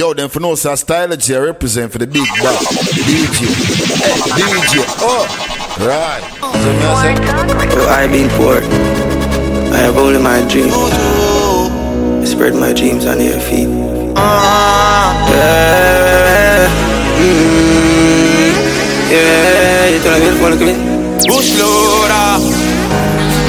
Yo, then for no say stylogy, I represent for the big bag. DJ. Hey, DJ. Oh, right. So me I say, Oh, I been poor. I have only my dreams. I spread my dreams on your feet. Yeah. Mm. Yeah, you tell me beautiful, look at me. Bush loader,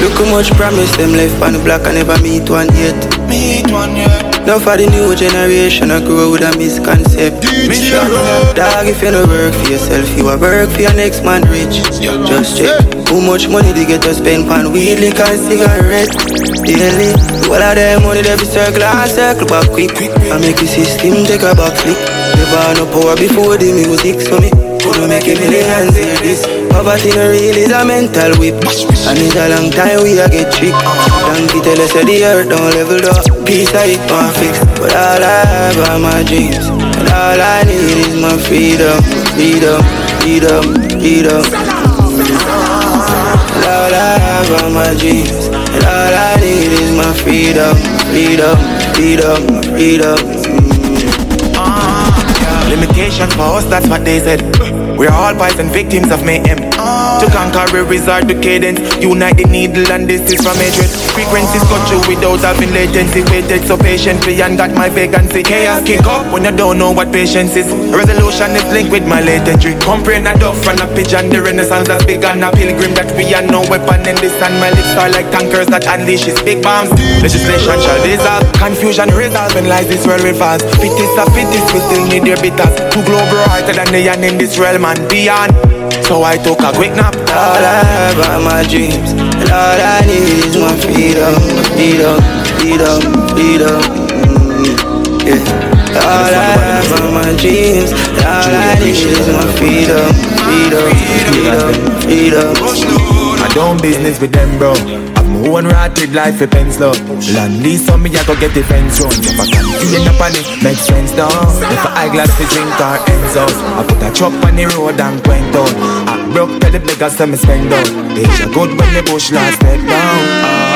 Look how much promise them left on the block, I never meet one yet. meet one yeah. Now for the new generation, I grow with a misconcept. Mission Dog, if you no work for yourself, you a work for your next man rich. Just check how much money they get to spend on weed, liquor, and cigarette. Daily, all of them money they be circle and circle back quick. I make the system take a back flick. Never no power before the music, so me couldn't make a million hear this. Poverty no real is a mental whip, and it's a long time we a get tricked. Donkey tell us that the earth don't level up, peace I it want fix. But all I have are my dreams, and all I need is my freedom, freedom, freedom, freedom. And all I have are my dreams, and all I need is my freedom, freedom, freedom, freedom. Ah, Limitation for us, that's what they said. We're all poison victims of mayhem. Ah, To conquer, a resort to cadence. Unite the needle, and this is from hatred. Frequencies cut through without having latency. Waited so patiently and got my vacancy. Chaos kick up when you don't know what patience is. Resolution is linked with my latent trick. Comprehend a dove and a pigeon. The renaissance has begun. A pilgrim that we are no weapon in this. And my lips are like tankers that unleashes big bombs. Legislation shall dissolve. Confusion resolve when lies this world revolves. Fittest of fittest, we still need their bitters. Two globe brighter than the yan in this realm and beyond. So I took a quick nap. All I have are my dreams, and all I need is my freedom, freedom, freedom, freedom. Mm, yeah. All I have are my dreams, and all I need is my freedom, freedom, freedom, freedom. I don't business with them, bro. I'm my own rotted life pens low. Land lease on me, I go get the fence run. If I can see up on it, make sense down. If I eyeglass to drink or ends out, I put a chop on the road and went down. I broke tell the beggars to me spend out. Deja good when the bush last step down. Ah.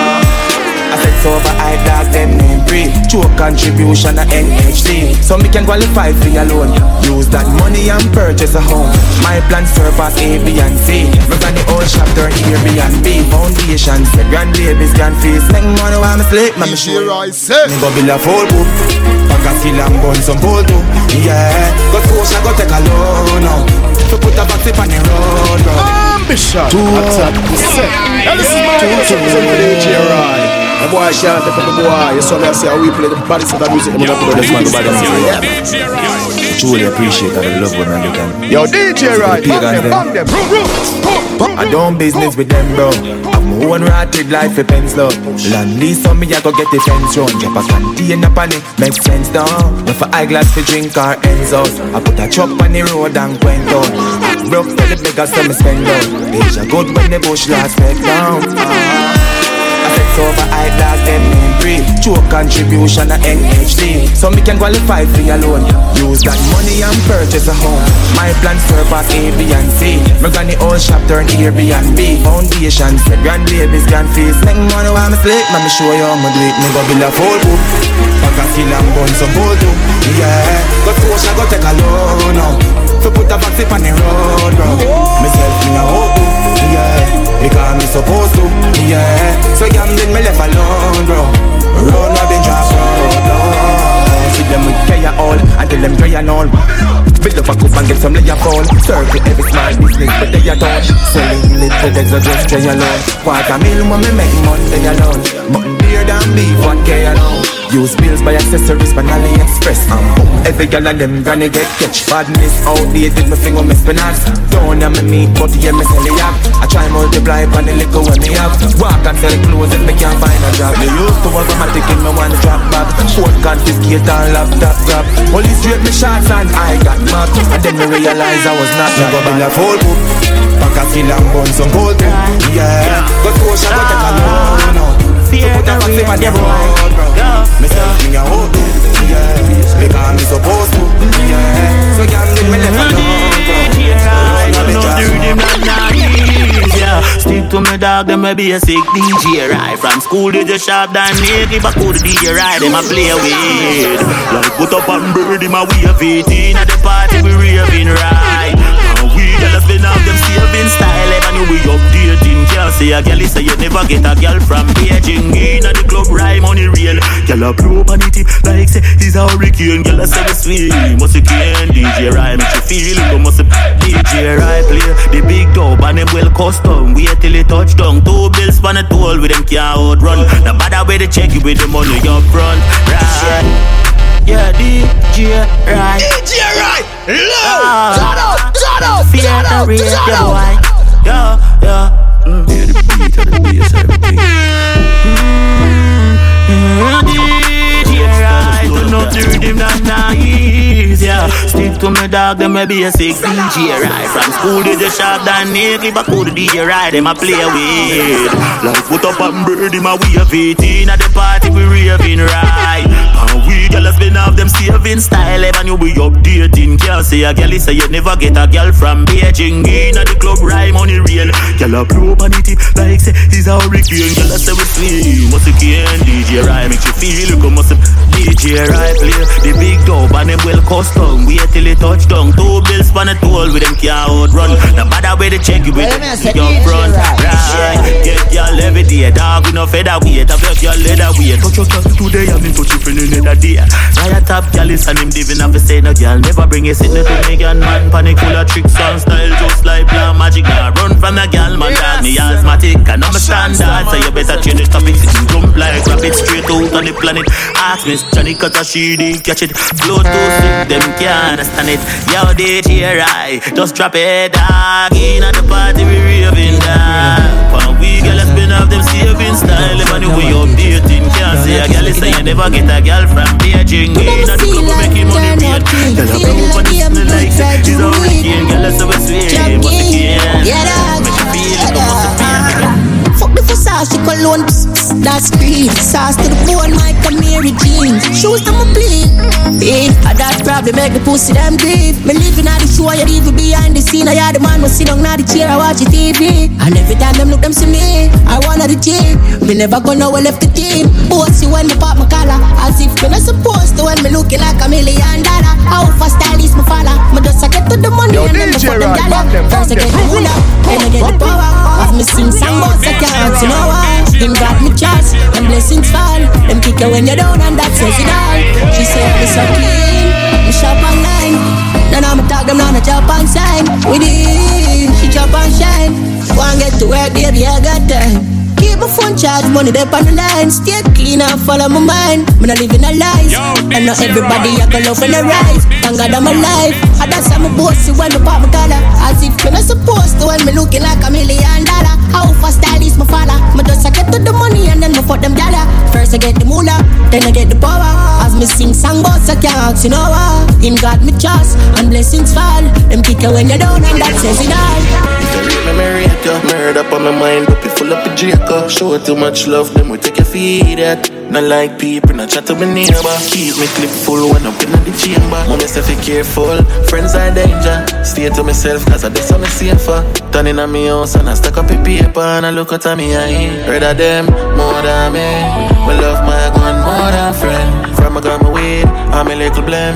I so over eyeglass, them name free. True contribution at NHT. So me can qualify for your loan. Use that money and purchase a home. My plan surpass A, B, and C. Got the old shop turn Airbnb. Foundation, say grand babies can face. Make money while me sleep, man, me sure. I say. Me go build a full book. Pack a skill and gun some pull too. Yeah, go social, go take a loan now. To put a back tip on the road, bro. Ambition. Attack the set. Now this is my voice represent for the DJ Ride. The boy can't take the boy. You saw me I say how we play the baddest of the music. I'm gonna put this man to bad man. Truly appreciate that I love when I look at Yo, DJ Ride. Bang them, bang them. Room, room, room. I don't business with them, bro. I'm my own rotted life for pens, love. Land lease on me, I go get the fence run. Drop a container on it, make sense down. If I eyeglass to drink or ends out. I put a chop on the road and went down. I broke tell the beggars to me spend out. Deja good when the bush last back down. Ah. Over eyeglass, them name free. True contribution at NHT. So me can qualify for your loan. Use that money and purchase a home. My plans surpass A, B, and C. Me the old shop turn Airbnb. Foundation, say grand babies can face. Make money while me sleep. Let me show you how me do it. Me go build a full book. Pack a skill and gun some bull too. Yeah, go social, go take a loan oh. now. To put a vaccine on the road, bro. Myself in a hope, yeah. Because me supposed to, yeah. So gambling me left alone, bro. Road not been drop road. See them with prayer all until them prayer all. Build up a cup and get some layer fall. Circle every small business, but they are done. Selling little days are just stay alone. Quarter mil when me make Monday alone. Mutton beer than beef, what care know? Use bills by accessories from AliExpress. Um, every gal and them gonna get catch. Badness outdated, me finger me spinach. Don't have me meat, but yeah, me sell it up. I try multiply on the liquor when me have. Walk and sell clothes if me can't find a job. Me used to have a matic in me one drop back. Phone confiscate and laptop grab. Police straight me shots and I got mad. And then me realize I was not Me go build a full book. Pack a skill and bun some gold too. Yeah, go to ocean, go take a loan now. Fear So put a the vaccine on the road, bro. Yeah. Myself in your hope, yeah. Because me supposed to, yeah. So gambling me left alone, bro. I don't know the rhythm like naive, yeah. Stick to me dog, them a basic DJ right From school they just sharp down naked But cool DJ right, them a play with Like put up and bird, my wave it In at the party we raving right And we gotta spin off saving style. Even we updating. Can't say a girl say you never get a girl from Beijing. In at the club right, money real. Girl a probe on the tip like say he's a hurricane. Girl a say the sweet, must a can DJ right Make you feel, come must a DJ right Play the big dub and them well custom. Wait till it touch down. Two bills for the toll. With them can't outrun. No matter where they check you with the money up front. Right Yeah, DJ right DJ right Low Ah. Turn up Turn up Feel Turn the up rate, Turn yeah, up boy Yeah, yeah mm. Yeah, the beat and the bass, everything. DJ right, turn up the rhythm that nice, yeah. Stick to me dog, them a basic DJ right. From school they just sharp than naked, but cool DJ right, them a play with. Like put up and bird, him a wave it in at the party we raving right. And we gyal spin off them saving style, even you be updating. Can't say a gyal say you never get a gyal from Beijing in at the club right, money real. Gyal a probe on the tip like say he's a hurricane. Gyal a say we swing, must can DJ right, make you feel come must DJ right play the big dub and them well custom. Wait till it touch down. Two bills for the toll with them can't outrun. No matter where they check you with Well, them me say young DJ front. right. Right, get y'all every day. Dog we no feather weight. Have your girl leather weight. Touch your girl today, I'm in touch with you another day. Riot top girl is and him living have to say no girl. Never bring a signal to me and man. Panic full of tricks and style just like black magic. Now run from the gal man. Dog me asthmatic and I'm a standard. So you better change the topic. Sitting jump like rabbit straight out on the planet. Ask Miss Johnny cause she did catch it. Too sick, them can't understand it. Yo, DJ right, just drop it, dog. In at the party, we raving, dog. When we girl off them saving style, if I knew we updating, can't say a girl is say you never get a girl from Beijing. In at the club, we making money real. Girl, I blow up on this like she's a hurricane. Girl, I we sweet, what's the Fuck the Versace cologne, that's green. Sauce to the bone, and Mary jeans. Shoes them a bleed. I that probably make the pussy them grieve. Me living at the show, you even behind the scene. I had the man was sit down on the chair, I watch the TV. And every time them look them see me, I wanna the gym. Me never go nowhere left the team. Bossy when me pop my collar, as if me not supposed to when me looking like a million dollar. How fast stylist me follow? Me just I get to the money Yo, and then me put them dollar. First I get the hula, then I get the power. As me sing song, boss blessings fall. Them kick you when you're down, and that says it all. She say me so clean, me shop online. None of me talk, them none a chop and sign. With it, she chop and shine. Go and get to work, baby, I got time. Keep my phone charge, money there on the line. Stay clean and follow my mind. Me not living a lie. And not everybody I go love and a rise. Thank God I'm alive. And that's how my bossy when me pop my collar. As if me not supposed to when me looking like a million dollar. How fast stylist my follow. Me just I get to the money and then me put them dollar. First I get the moolah, then I get the power. As me sing song boss I can't ask you know. In God me trust and blessings fall. Them kick you when you're down and that says it all. Marry murder up on my mind, but full up with Jacob. Show too much love, then we take your feed at. Not like people, not chat to my neighbor. Keep me clip full when I'm in the chamber. Mommy say be careful, friends are danger. Stay to myself, cause I do something safer. Turning on me house and I stack up a paper and I look at me eye. Rather them more than me. We love my gun more than friend. From a gun my weed, I'm a little blame.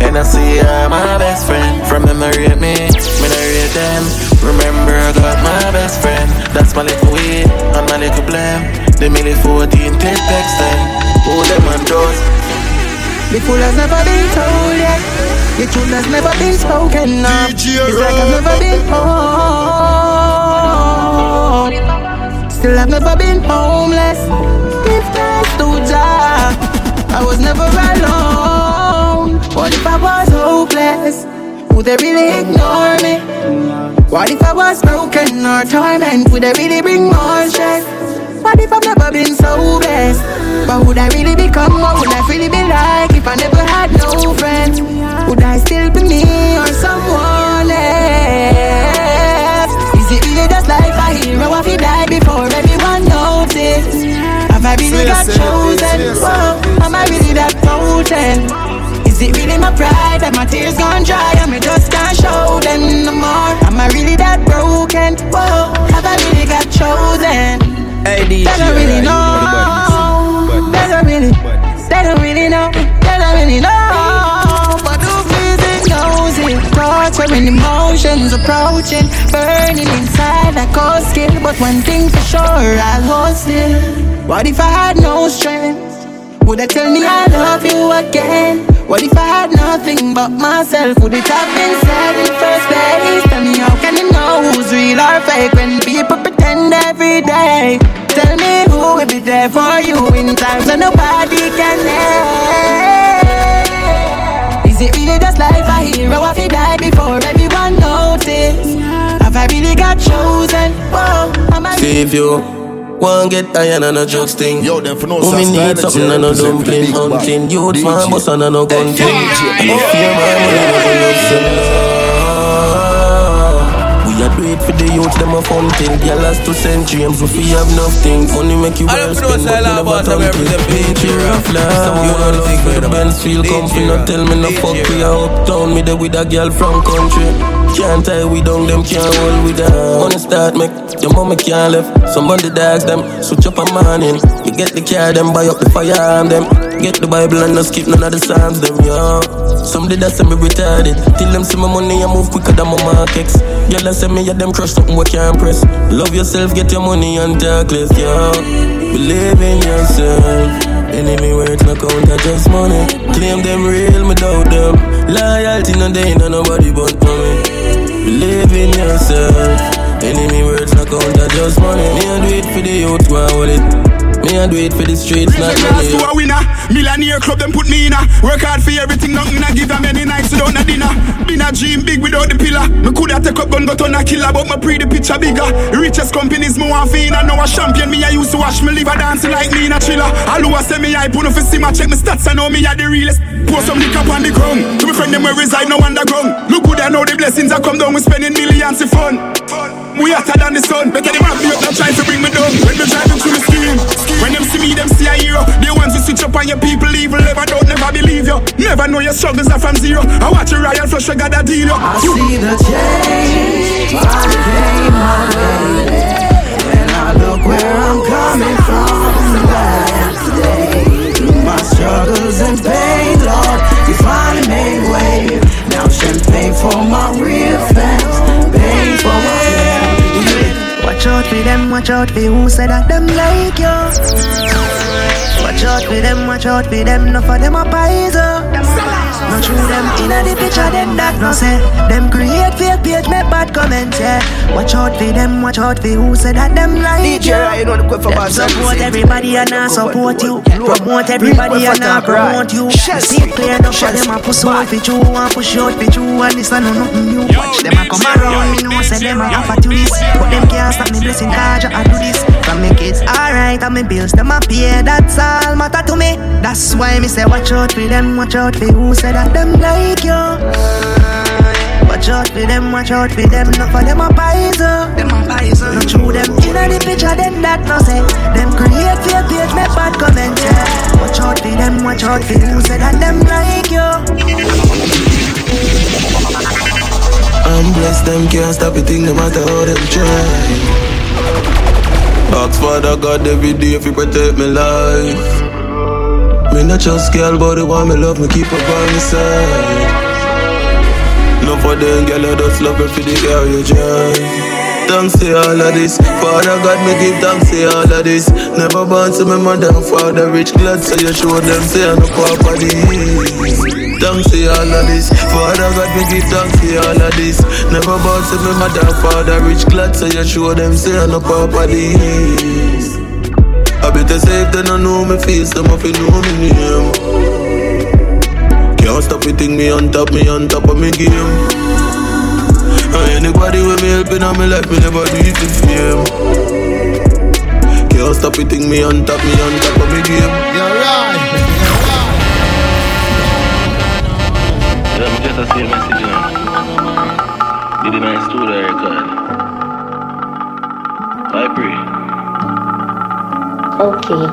And I see I'm my best friend. From them I rate me, me I rate them. Remember I got my best friend. That's my little weed and my little blame. The milli 14 take text them. Who them on doors? The fool has never been told yet. The truth has never been spoken of. DJ It's like I've never been home. Still I've never been homeless. Give thanks to Jah. I was never alone. What if I was hopeless? Would they really ignore me? What if I was broken or torment? Would they really bring more stress? What if I've never been so blessed? But would I really become what would I really be like if I never had no friends? Would I still be me or someone else? Is it really just like a hero if he died before everyone noticed? Have I really got chosen? Whoa, am I really that potent? Is it really my pride that my tears gone dry and me just can't show them no more? Am I really that broken? Whoa, have I really got chosen. Hey, DJ, they don't really know. They don't really, they don't really know. They don't really know. But who feels knows it. In emotions approaching, burning inside like cold skin. But one thing for sure, I lost it. What if I had no strength? Would I tell me I love you again? What if I had nothing but myself? Would it have been said in first place? Tell me how can you know who's real or fake when people pretend every day? Tell me who will be there for you in times when nobody can help. Is it really just like a hero if he died before everyone noticed? Have I really got chosen? Whoa, am I if you one get tired and a just thing. Yo, them for no Women need something and a dumpling hunting. Youth man, boss and a no gun thing. You're my money, we a do it for the youth, them a fun thing. Girl last two centuries, if we have nothing. Money make you well spend, but you never done it. Paint you rough life. You know the thing the Benz feel comfy. Not tell me no fuck, we a uptown. Me there with a girl from country. Can't tie we down, them can't hold we down. Wanna start make your mama can't left. Somebody dogs them, switch up a morning. You get the car, them buy up the fire arm them. Get the Bible and not skip none of the psalms them, yo. Somebody that say me retarded. Till them see my money, I move quicker than my markets. Girl, that say me, yeah, them crush something we can't press. Love yourself, get your money and talk less. Believe in yourself. Enemy words no count, I just money. Claim them real, me doubt them. Loyalty no day, no nobody but me. Believe in yourself. Enemy words no count, I just money. Me I do it for the youth, why hold it? Me I do it for the streets, not Class money. to a winner, millionaire club them put me in a Work hard for everything, nothing I give them many nights without no dinner. Been a dream big without the pillar. Me coulda take up gun but on a killer But me pre the picture bigger. Richest companies me want fi in a a champion. Me I used to watch me live a dancing like me in a chiller All who a say me hype, wanna fi see my check me stats I know me a the realest. Pour some liquor on the ground. To me friend them where reside no underground. Look good I know the blessings I come down We spending millions of fun we hotter than the sun. Better them have up, not try to bring me down. When me driving through the scheme, when them see me, them see a hero. They want to switch up on your people, evil. Never don't never believe you. Never know your struggles are from zero. I watch a royal flush, I got a deal. You. I see the change I came my way And I look where I'm coming from today my struggles and pain, them, watch out for who said that them like you. Watch out for them, watch out for them, no for them a poison. No true them inna the picture, them that no say. Them create fake page, make bad comments, yeah. Watch out for them, watch out for who said that them like DJ, you. you know the quick for Them bad support everybody and I support you. Promote everybody and I promote you. See clear enough for them a push out for you and push out for you and this a no nothing new. Watch them a come around, me know say them a opportunists, but them can't stop me blessing cause I do this. From me kids alright and me bills them a pay. That's all matter to me. That's why me say watch out for them, watch out for who say that them like you. Watch out for them, watch out for them, not for them a poison. Them a poison. No true them inna the picture, them that no say. Them create fake page, make bad comment. Yeah. Watch out for them, watch out for who say that them like you. I'm blessed, them can't stop it, thing no matter how them try. Ask Father God every day if you protect my life. Me not just girl, but the one me love me keep up on the side. No for them, girl, I just love you for the car you drive. Thanks to all of this, Father God, me give thanks to all of this. Never born to my mother and father, rich glad, so you show them say I'm a papa this. Thanks to all of this, Father God, me give thanks to all of this. Never born to my mother and father, rich glad, so you show them say I'm a papa this. I better say if they don't know me face, them if you know me name. Can't stop it, think me on top, me on top of me game. And anybody with me helping on me life, me never do it to fame. Can't stop it, think me on top, me on top of me game. You're right. Yeah, me just a same message, you know. Did a nice studio record. Okay.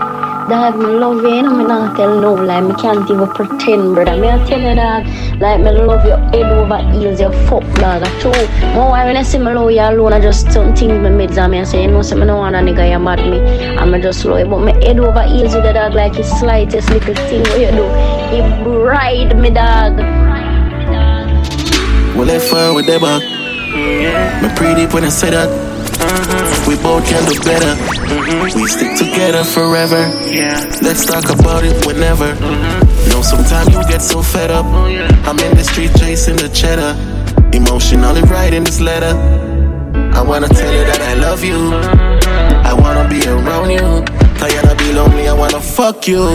Dog, me love you, you know, me not tell no lie. Me can't even pretend, brother. Me I tell you, dog. Like me love your head over heels, your fuck dog. True. More why when I see me love you alone, I just some things me made and me I say, you know, say me no want a nigga you mad me. I'm just love you, but me head over heels with the dog like the slightest little thing what you do. You ride me dog. Well, let fire with that back. Me pretty when I say that. We both can do better. Mm-hmm. We stick together forever. Yeah. Let's talk about it whenever. Mm-hmm. Know sometimes you get so fed up. Oh, I'm in the street chasing the cheddar. Emotionally writing this letter. I wanna tell you that I love you. I wanna be around you. Tired of be lonely, I wanna fuck you.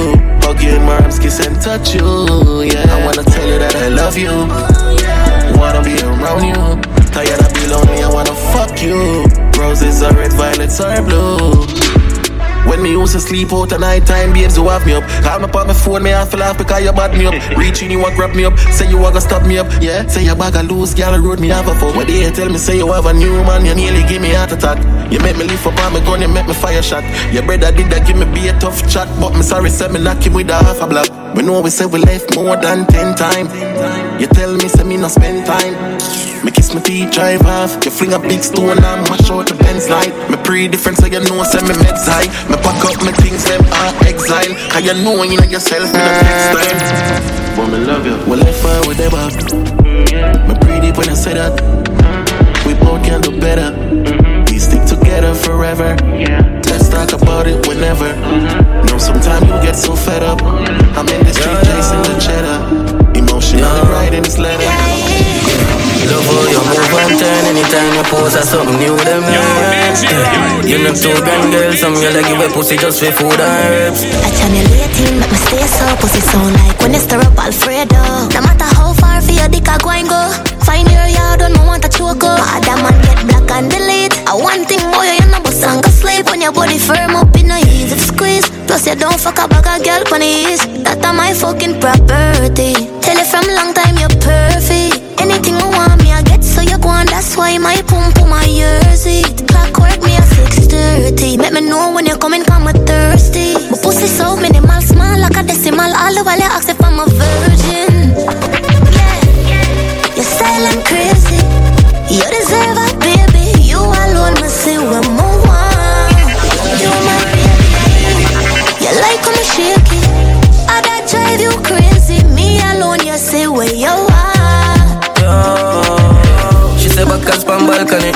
Hug you in my arms, kiss and touch you. Yeah, I wanna tell you that I love you. Oh, wanna be around you. Tired of be lonely, I wanna fuck you. Roses are red, violets are blue. When me used to sleep out at night time, babes, you have me up. Me up on my phone, me feel laugh because you bad me up. Reaching you, want grab me up. Say you want to stop me up, yeah. Say you bag a loose, girl, road me have a fuck. But they tell me, say you have a new man, you nearly give me heart attack. You make me lift up on me gun, you make me fire shot. Your brother did that, give me be a tough chat. But me sorry, say me knock him with a half a block. We know we say we left more than ten times. You tell me, say me not spend time. Me kiss my teeth, drive off. You fling a big stone and mash out the Benz light. Me pre different, so you know, say me meds high. Me pack up my things, them are exile. Cause you know, you know yourself in the next time. But me love you. Well, I fire with them up. Me pre deep when I say that. We both can do better. We stick together forever. Let's talk about it whenever. Know sometimes you get so fed up. I'm in the street chasing the cheddar. Emotionally writing this letter. Love how you move and turn anytime you pose or something new them yeah. You know two grand girls, some girl like give a pussy just for food and herbs. I channel 18, make me stay so pussy sound like when they stir up Alfredo. No matter how far for your dick I go and go. Find your yard when I want to choke up. Other man get black and delete. I one thing boy, you know bust and go sleep when your body firm up in a easy squeeze. Plus you don't fuck a bag girl on the east. That are my fucking property. Tell you from long time you're perfect. Anything you want me, I get so you go on. That's why my pum pum my it. Clockwork me at 6:30. Let me know when you're coming, come with thirsty. My pussy so minimal, small like a decimal. All the while you ask if I'm a virgin. Balcony.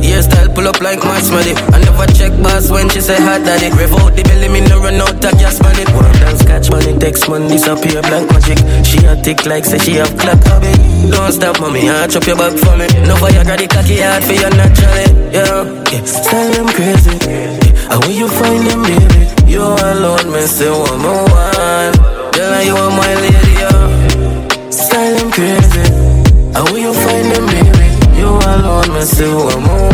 Hairstyle pull up like money. I never check boss when she say hot daddy. Rev out the belly, me no run out of gas money. One dance catch money, text money, disappear blank magic. She a tick like say she have clap habit. Don't stop, mommy, I chop your back for me. No got the cocky hard for you naturally. Yeah, yeah. Style them crazy. Yeah. And where you find them, baby? You alone, me say one more one. Girl, you are my lady, alone, me say one more.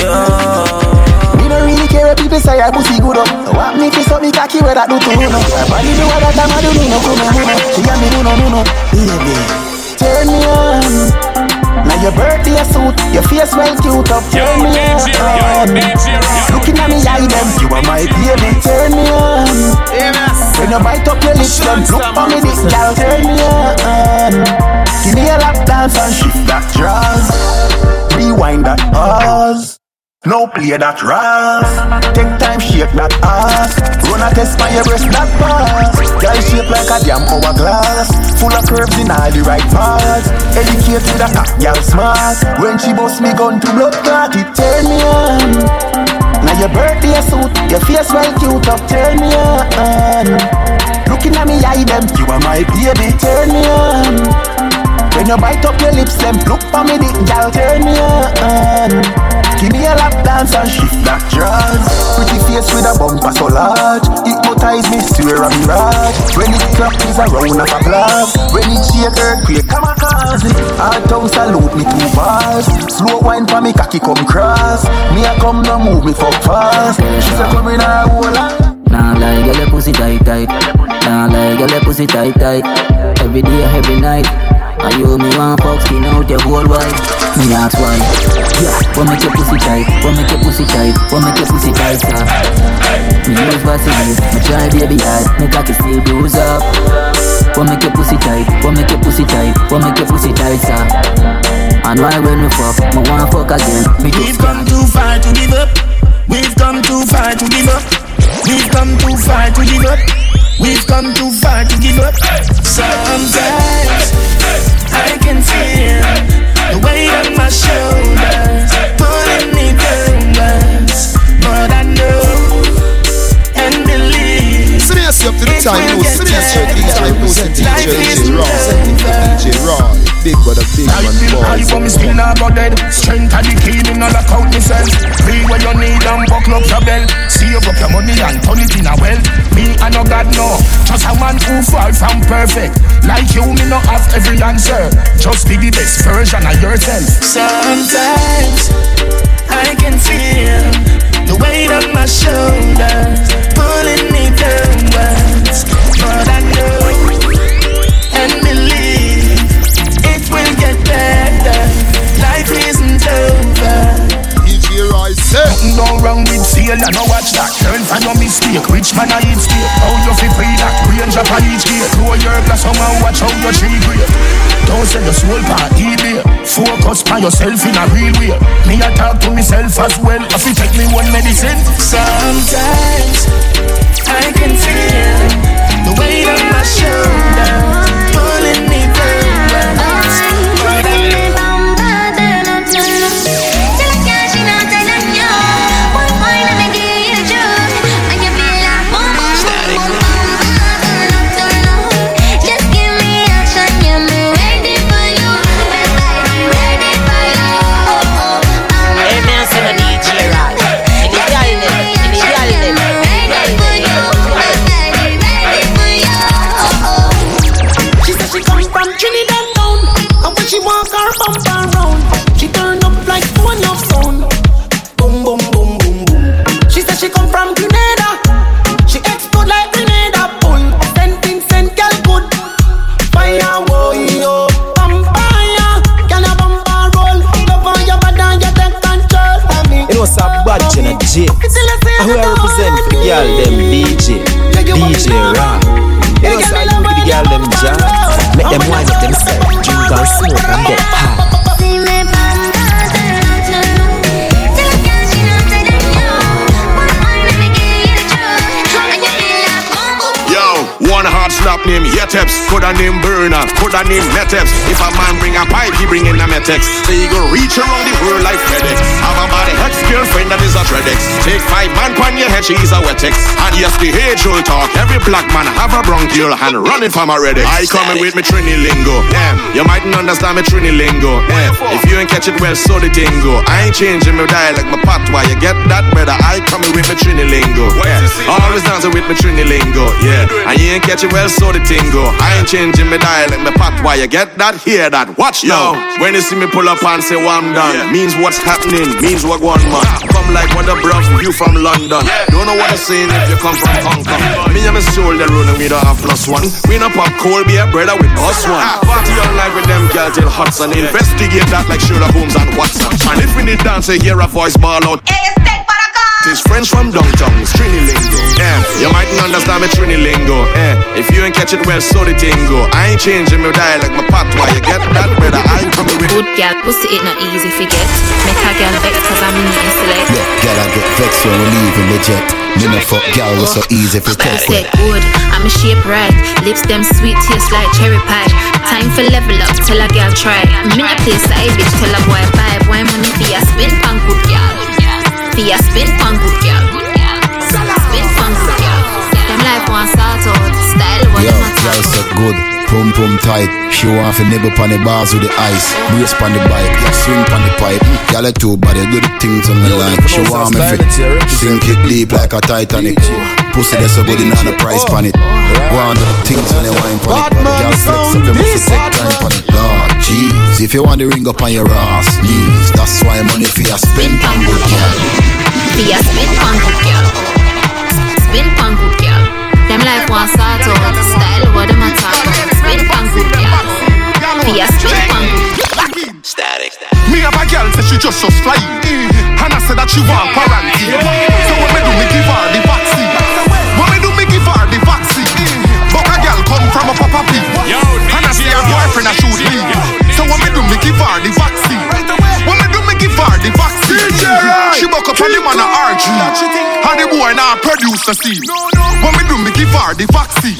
Yeah. Me don't really care if people say I pussy good up. Want me to suck me cocky where that do to no. Body do what that time I do no no no no. She and me do no no no. Baby, turn me on. Ah. Now your birthday suit, your face well cute up. Turn me on. Ah. Looking at me eye them, you are my baby. Turn me ah. on. When you bite up your lips, them look for me this girl. Turn me on. Give me a lap dance and shift that dress. Rewind that pause. No play that ras. Take time, shake that ass. Run a test by your breast, that pass. Girl shape like a damn hourglass. Full of curves in all the right parts. Educate with a cock, girl smart. When she bust me gun to blood clot, it turn me on. Now your birthday suit, your face well cute up, turn me on. Looking at me eye them, you are my baby, turn me on. When you bite up your lips, them look for me, dick, girl, turn me on. Give me a lap dance and shift that dress. Pretty face with a bumper so large. Hypnotize me, swear a mirage. When it clap, is a round of applause. When it shake, earthquake, it. Hard tongue salute me two bars. Slow wine for me, cocky come cross. Me a come, no move me fuck fast. She's a coming a whole Nah, like, get your pussy tight, tight. Nah, like, get your pussy tight, tight. Every day, every night. And you me want fuck skin out your whole wife Me ask why Yeah, what make your pussy tight? What make your pussy tight? What make your pussy tight, sir? Me use Vaseline Me try baby hard Make cocky still bruise up What make your pussy tight? What make your pussy tight? What make your pussy tight, sir? And why when we fuck, me wanna fuck again? Me We've come too far to give up. We've come too far to give up. We've come too far to give up. We've come too far to give up. Sometimes Serious up to the time, you know, serious straight to the time, you know, say DJ raw, DJ raw. Big brother, big man, boy. I for me still not go dead. Strength of the key, me no lock out myself. Free what you need and buckle up your belt. Save up your money and turn it in a well. Me I no God no, just a man who far from perfect. Like you, me no have every answer. Just be the best version of yourself. Sometimes I can feel the weight on my shoulders pulling me downwards, but I know and believe it will get better. Life isn't over. Nothing go wrong with sale, I know watch that. Learn from your mistake. Rich man I eat steak. How you fi free that? Range on each gate. Lower your glass, someone watch how your tree great. Don't sell your soul for eBay. Focus on yourself in a real way. Me I talk to myself as well. If you take me one medicine, sometimes I can feel the weight on my shoulders pulling me girl them DJ, DJ Ra. You know, so I give the girl them jazz, make them wind up themselves, drink and smoke and get high. One hard slap name Yeteps, coulda name Burner, coulda name Meteps. If a man bring a pipe, he bring in a Metex. So you go reach around the world like FedEx. Have a body ex girlfriend that is a Tredex. Take five man pon your head, she's a Wetex. And yes, the age old talk. Every black man have a bronchial and running from a Redex. I coming with me Trini lingo. Yeah, you mightn't understand me Trini lingo. Yeah, if you ain't catch it well, so the tingo. I ain't changing my dialect, my patois. You get that, brother? I coming with me Trini lingo. Yeah, always dancing with me Trini lingo. Yeah, and you ain't catch it well, so the tingo. I ain't changing my dialect, my patois. You get that? Hear that? Watch now. When you see me pull up and say, well, I'm done, means what's happening, means what one man. Come like one of the bros, you from London. Don't know what I'm saying if you come from Hong Kong. Me and my soul, the run and we don't have plus one. We not pop cold beer, brother, with us ah. one. Party on life with them girls till Hudson. Investigate that like Sherlock Holmes and Watson. And if we need dance, say hear a voice ball out. It's French from downtown, it's Trini lingo. Yeah, you mightn't understand me Trini lingo. Yeah, if you ain't catch it well, so the tingo. I ain't changing my dialect, my patois. You get that, brother? I ain't coming with Good girl, pussy it not easy forget. Make a girl vex cause I'm in the select. Yeah, girl, I get vexed when we leaving the jet. Me no fuck girl, was so easy if you take Say it. good, I'm a shape right. Lips them sweet, taste like cherry pie. Time for level up, tell a girl try. Me a play side bitch, tell a boy vibe. Why money for ya spin pan good girl? Ya spin pan good girl. Spin pan good girl. Them life start out, style what Yo, girl said good, pum pum tight. She want to nibble on the bars with the ice. Brace on the bike, yeah, swing on the pipe. Girl, it too body, do the things on me like. She want me fit, sink it deep like a Titanic. Pussy that's a good, in on the price on it. Go on do the things on the wine on it. Girl, flex up your muscle, take time on it. Lord, jeez, if you want the ring up on your ass, knees. That's why money for you spend on good girl. For ya spin pan good girl. Spin pan good girl. Them life want start out, style what them a talk. Be a spin Static. Me have a girl say she just so fly. And I that she want So me do me give her the vaccine. What me do me give her the vaccine. A girl come from a And I see boyfriend a shoot me So me do me give her the vaccine. Me do me give her the vaccine. She buck up on the man a And the boy now produce me do me give her the vaccine.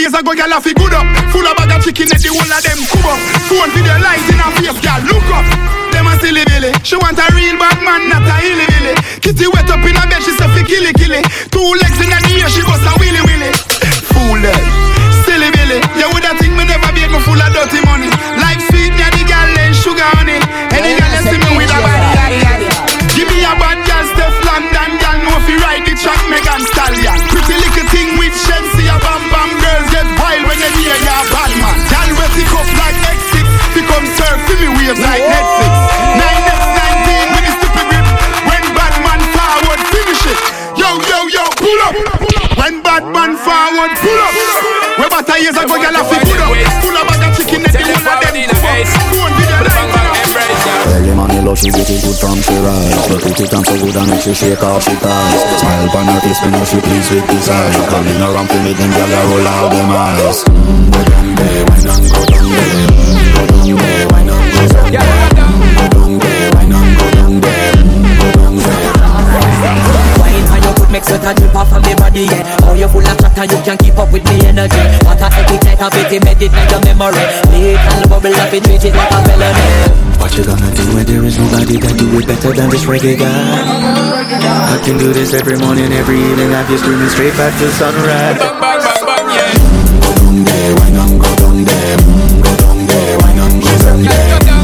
Years ago, gyal a fi good up. Full of bag of chicken, and the whole of them come up. Phone video light in her face, gyal look up. Them a silly billy. She want a real bad man, not a hilly billy. Kitty wet up in her bed, she say fi killy killy. Years ago, gyal a fi pull up. Pull up bag of chicken, and the whole of them come up. Phone video light it up. Early money love, she get it good from she rise But it it and so good and make she shake off she ties Smile upon her face, me know she pleased with this eye Coming around to me, them gyal a roll out them eyes Mm, Go down there, why not go down there Mm, Go down there, why not go down there make sweat a drip off of me body, yeah oh, How you full of chatter, you can't keep up with me energy What a epic night of it, meditate in your memory Little bubble up, it treat it like a felony What you gonna do when there is nobody that do it better than this reggae guy? I can do this every morning, every evening. Have you screaming straight back to sunrise. Go down there, why not go down there? Go down there, why not go down there?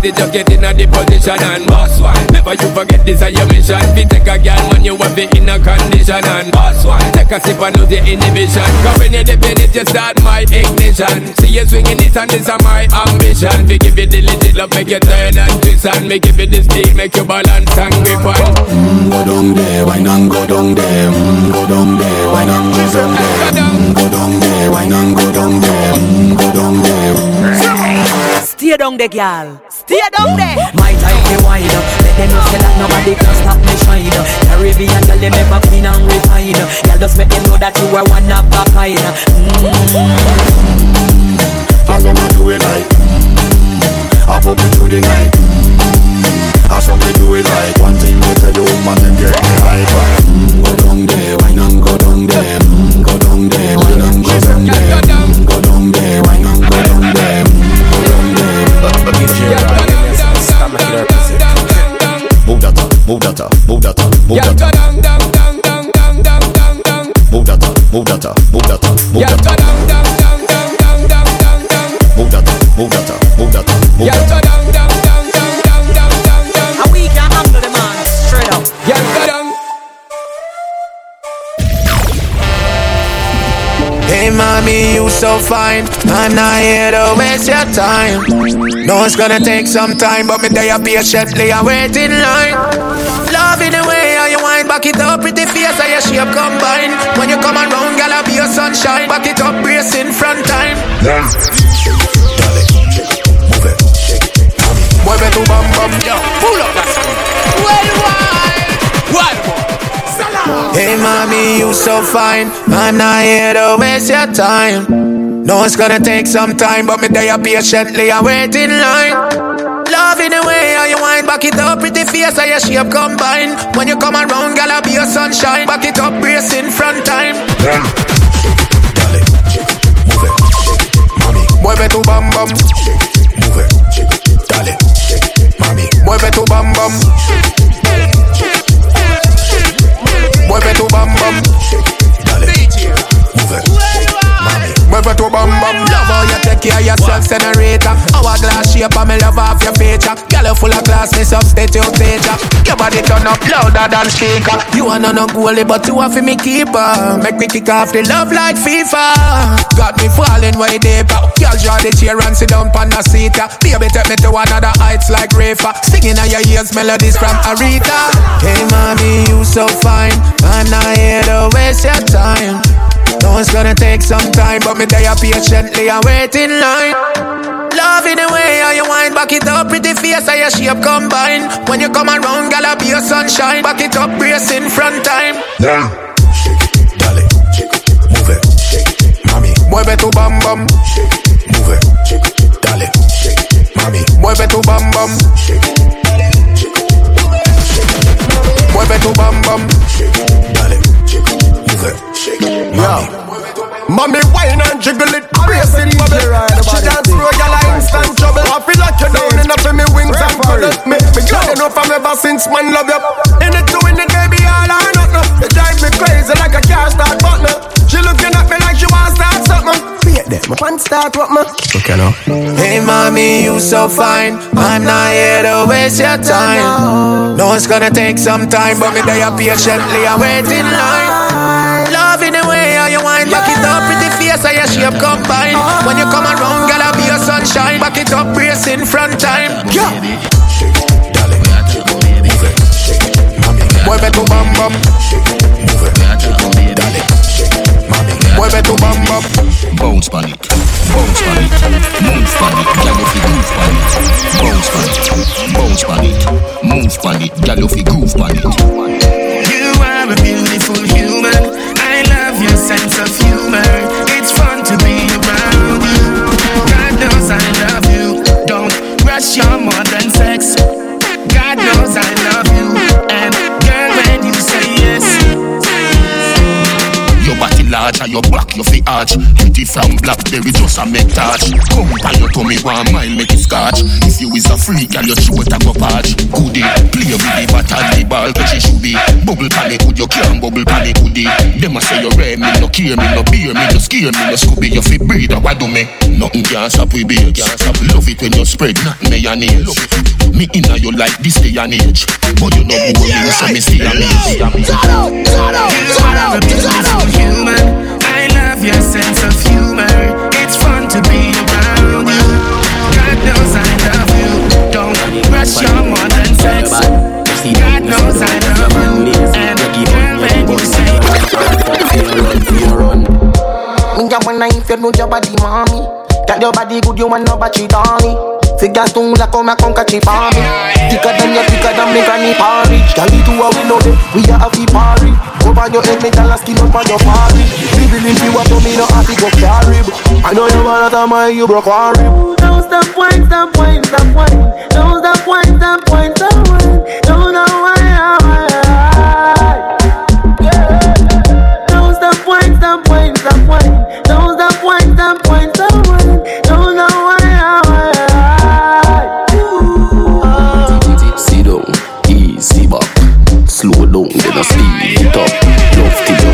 Party, just get in a the position and boss one. Never you forget this is your mission. Fi take a girl when you have it in a condition and boss one. Take a sip and lose the inhibition. Cause when you dip in it, you start my ignition. See you swinging it and this is my ambition. Fi give you the legit love, make you turn and twist and make you feel the speed, make you balance and grip on. Mm, Go down there, why not go down there? Mm, Go down there, why not go down there? Mm, Go down there, why not go down there? Mm, Go down there. Stay down there, girl. Stay down there. My time to wind up. Let them know say that nobody can stop me shine. Caribbean girl, them ever clean and refine. Girl, just make them know that you are one of a kind. Girl, them a do it like mm, Up up into the night mm, How some they do it like One thing they tell the woman them get me hyper mm, Go down there, why not go down there mm, Go down there, why not go down there Go down there, Move that up, move that up, move that up, move that up Move that up, move that up, move that up, move that up Move that up, move that up, move that up, move that up Hey mommy, you so fine. I'm not here to waste your time. No, it's gonna take some time, but me there patiently I wait in line. Love in the way how you wind back it up, pretty face how your shape combine. When you come around, girl, I be your sunshine. Back it up, brace in front time. Mueve tu bam bam, yo, pull up. Worldwide, worldwide. Hey mommy, you so fine. I'm not here to waste your time. No, it's gonna take some time, but me there patiently I wait in line. Love in the way how you wind back it up, pretty face how your shape combine. When you come around, girl, I be your sunshine. Back it up, brace in front time. Mueve tu bam bam. Mueve, dale, mami. Mueve tu bam bam. Mueve tu bam bam. Mueve tu bam bam. Love how you take care of yourself, senator. Hourglass shape me love off your feature. Girl, you full of class, me substitute teacher. Your body turn up louder than speaker. You are not no goalie, but you are for me keeper. Make me kick off the love like FIFA. Got me falling way deeper. Girl, draw the chair and sit down on the seat. Yeah. Baby, take me to another heights like Rafa. Singing on your ears melodies from Aretha. Hey, mommy, you so fine. I'm not here to waste your time. Know it's gonna take some time, but me there patiently and wait in line. Love in the way how you wind back it up, pretty face how your shape combine. When you come around, gal, be your sunshine. Back it up, brace in front time. Yeah. Shake it, dale, shake it, move it, shake it, mami. Mueve tu bam bam. Shake it, move it, shake it, dale, mami. Mueve tu bam bam. Mueve tu bam bam. Dale, move it, mami. Mommy wine and jiggle it, racing bubble. She dance through your line, instant trouble. I feel like you're down enough for me wings and cuddle. Me, me girl, you know from ever since man love you. In it doing it, baby, all or nothing. You drive me crazy like a car start button. She looking at me like she want start something. Wait there, my pants start what me. Okay now. Hey mommy, you so fine. I'm not here to waste your time. Know it's gonna take some time, but me there patiently I wait in line. Love in the way how you wind back it up, pretty face how your shape combine. When you come around, girl, I be your sunshine. Back it up, brace in front time. Yeah. Mueve tu bam bam. Mueve tu bam bam. Bounce pon it, bounce pon it, move pon it, girl if you move pon it. Bounce pon it, bounce pon it, move pon it, girl if you groove pon it. You are a beautiful human. Sense of humor. It's fun to be around you. God knows I love you. Don't rush your modern large and your back you fi arch Pretty from blackberry just a make touch. Come by your tummy one mile make it scotch. If you is a freak and your a go patch. Goodie, play with the bat and the ball cause you should be. Bubble pan it good you can't bubble pan it goodie Them a say you rare me no care me no beer me no scare me no scooby. You fi breathe what do me? Nothing can stop we beer can't stop Love it when you spread not mayonnaise Me inna you like this day and age. But you know who me so me still amazed You are a beautiful human. You know your body, mommy. That your body good, you want nobody on me. Figure stone like come a come catch it for me. Thicker than your thicker than me granny porridge. Girl, you are we know them, we are happy party. Over your head, me tell a skin up on your party. People if you up to me, no happy go carry. I know you wanna tell my you broke one rib. Don't stop wine, stop wine, stop wine. Don't stop wine, stop wine, stop wine. Don't know why, why, Don't stop wine, stop wine, stop wine. Don't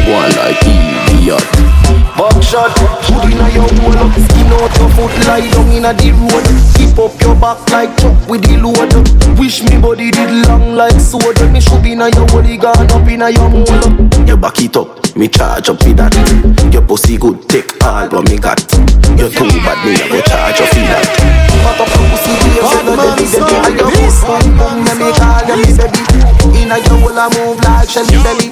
one like idiot. Buckshot, put inna your hole Skin out your foot, lie down inna the road Keep up your back like truck with the load Wish me body did long like sword Me should be inna your body gone up inna your mole You back it up, me charge up with that. Your pussy good, take all what me got. You too bad, me I go charge up with that. Pop up your pussy, baby, you know the baby And your boom boom boom, let me call you me baby. Inna your hole a move like Shelly Belly.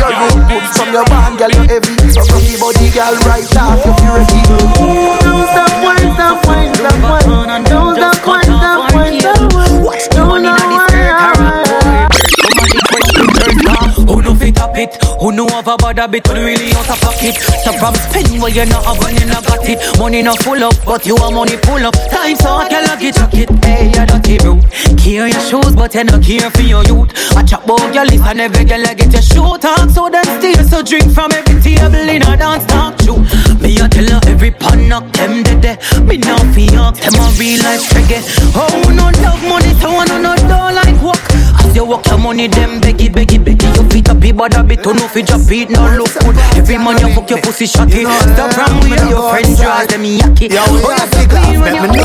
Your room good from your band, girl you heavy. So from the body, girl, right off you feel ready Don't stop wine, stop wine, stop wine. Don't stop wine, stop wine, stop wine. Don't know up it? Who know have a bad habit? Who really out of pocket? Stop from spend what you not have when you not got it. Money not full up, but you want money pull up. Time so I can get chuck it. Hey, you're dirty bro. Care your shoes, but you not care for your youth. I chop about your list and every girl I get your shoe talk. So then steal, so drink from every table in a dance talk show. Me a tell her every pan knock them dead. Me now fi ask them a real life reggae. Oh, no love money, so I no no don't like walk. I As you walk your money, them beggy, beggy, beggy. Your feet up, but a bit, don't know if you just beat, no look good. Every man you fuck your pussy shocky. Stop from with your friends, draw them yucky. Oh, you feel clean when you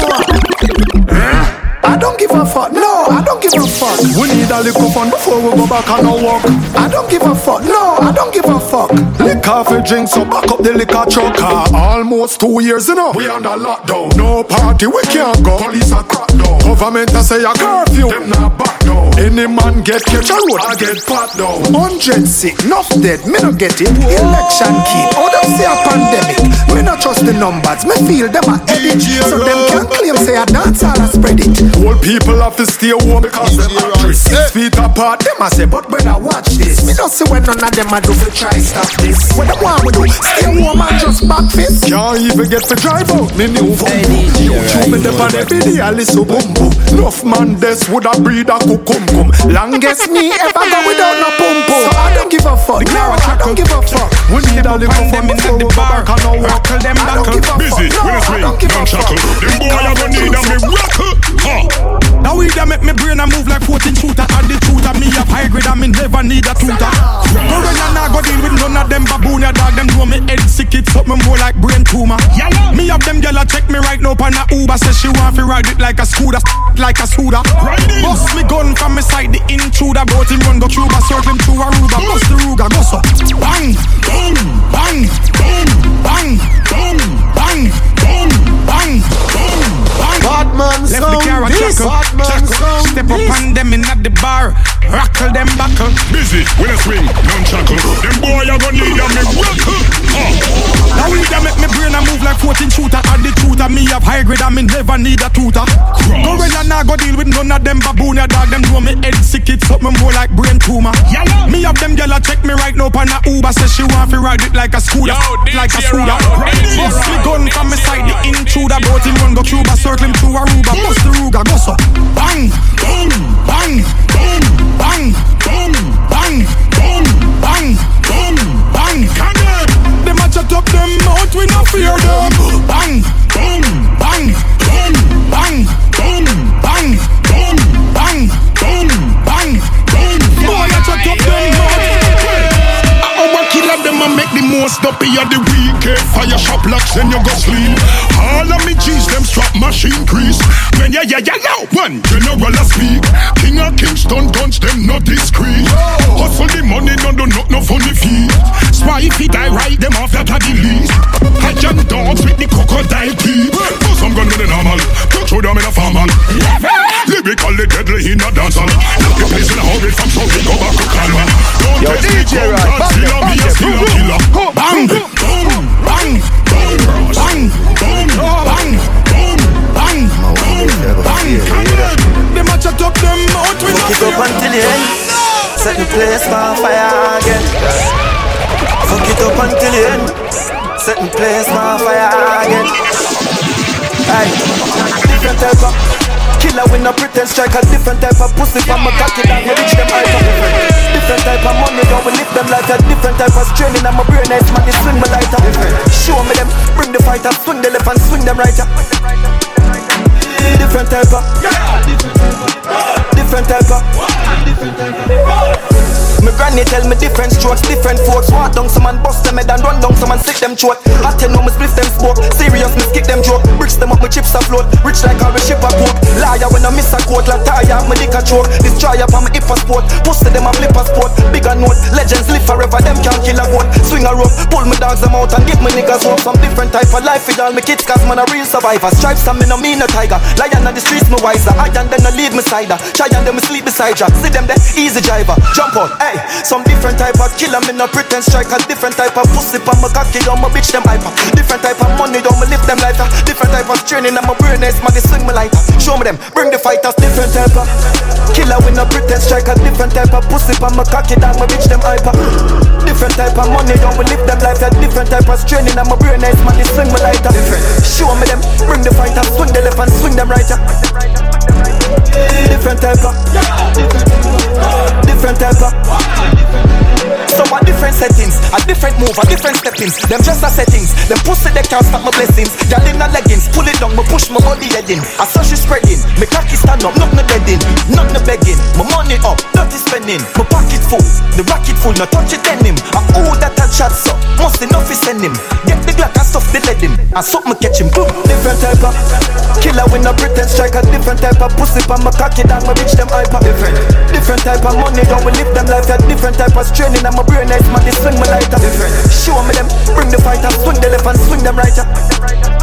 I don't give a fuck, no, I don't give a fuck. We need a little fun before we go back on our walk. I don't give a fuck, no, I don't give a fuck. Liquor for drink, so back up the liquor truck. Uh, almost two years, you know. We under lockdown. No party, we can't go. Police are crack down. Government a say a curfew. Them not back down. Any man get catch a road, I get pat down. Hundred sick, enough dead, me no get it. Election keep, oh them say a pandemic. Me not trust the numbers, me feel them a edit. So them can claim say a dance all a spread it. Whole people have to stay home because them actress Six eh. feet apart, them a say, but when I watch this Me don't see when none of them a do for try stop this. What them want we do, stay home and just back fist? Can't even get to drive out, me new phone YouTube me them on I listen boom boom Enough man this would a breed a cucum Longest me ever go without no pum pum So I don't give a fuck, no, I don't give a fuck. We need a little fun before we go back and now walk I don't give a fuck, Busy, when it's I ring, don't don't. Them boy a gonna need a miracle. Huh. Now we da make me brain a move like 14 shooter. And the truth of me have high grade and me never need a tutor. Corona nah go deal with none of them baboon ya dog. Them know me head sick it something more like brain tumor. Me have them gyal a check me right now on a Uber. Say she want to ride it like a scooter. Like a scooter. Bust me gun gun from me side, the intruder brought him run, go Cuba, serve him through a Aruba, bust the Ruga, go so. Bang, boom, bang, boom, bang, boom, bang, boom, bang, boom. Bang Batman Left the sound car a chuckle, Batman chuckle. sound. Step up this. on them in at the bar, rockle them buckle. Busy, when it's ring, don't shackle. Them boy a gonna need ah. a miracle. Huh. Now we da make me brain a move like 14 shooter. And the truth of me have high grade I me never need a tutor. Gorilla nah go deal with none of them baboon ya dog. Them know me head sick it something more like brain tumor. Me have them gyal a check me right now on a Uber. Say she want to ride it like a scooter. Like a scooter. Bust me gun from me side the intruder. Bout him run go Cuba circle Run Aruba, bust the Ruga, go so. Bang, bang, bang, bang, bang, bang, bang, bang, bang Can it? Them them out, we no fear them. Bang most up of the weekend. Fire shop locks then you go sleep. All of me G's them strap machine crease. When yeah yeah yeah now one general a speak. King of Kingston guns them not discreet. Hustle the money no do not no funny feet. Spy if he die right them off that the least. I can dance with the crocodile teeth. With no pretend strike a different type of pussy from a cocky down you reach them height Different type of money, don't we lift them like a different type of straining. I'm a brain nice man, they swing me lighter. Show me them, bring the fighter, swing the left and swing them right. Different type of, different type of. My granny tell me different strokes, different folks. Walk down some man bust them head and run down some man sick them throat. I tell no me split them smoke. Serious me kick them joke. Bricks them up, my chips afloat. Rich like how we ship a coke. Liar when I miss a quote, like tire, my liquor choke. Destroy up on my hip a sport. Post them a flip a sport. Bigger note, legends live forever. Them can't kill a goat. Swing a rope, pull me dogs them out and give me niggas hope. Some different type of life with all my kids, cause man a real survivor. Stripes and me no mean a tiger. Lion on the streets, me wiser. I and them no lead me side. Try and them me sleep beside ya. See them there, easy driver. Jump out, hey. Some different type of killer, me no pretend strike. A different type of pussy, pa my cocky, don't my bitch them hyper. Different type of money, don't me lift them lighter. Different type of training, I'm a brain nice, man, they swing me lighter. Show me them, bring the fighters. Different type of killer, we no pretend strike. A different type of pussy, pa my cocky, don't my bitch them hyper. Different type of money, don't me lift them lighter. Different type of training, I'm a brain nice, man, they swing me lighter. Different. Show me them, bring the fighters, swing the left and swing them right. Different type of Different type of So a different settings, a different move, a different steppings. Them just a settings. Them pussy they can't stop my blessings. Girl in the leggings, pull it down, me push my body head in. I saw she spreading, me cocky stand up, not nothing bedding, nothing begging. My money up, dirty spending. My pocket full, the rocket full, no touch it denim. I owe that a chat so, must enough is send him. Get the Glock and stuff the lead him. I suck me catch him, boom. Different type of killer with no pretend strike. A different type of pussy, pa my cocky down, me reach them hyper. Different, different type of money, don't we live them life. A different type of straining, I'm a brain nice man, they swing my lighter. Show me them, bring the fighter, swing the left and swing them right. Different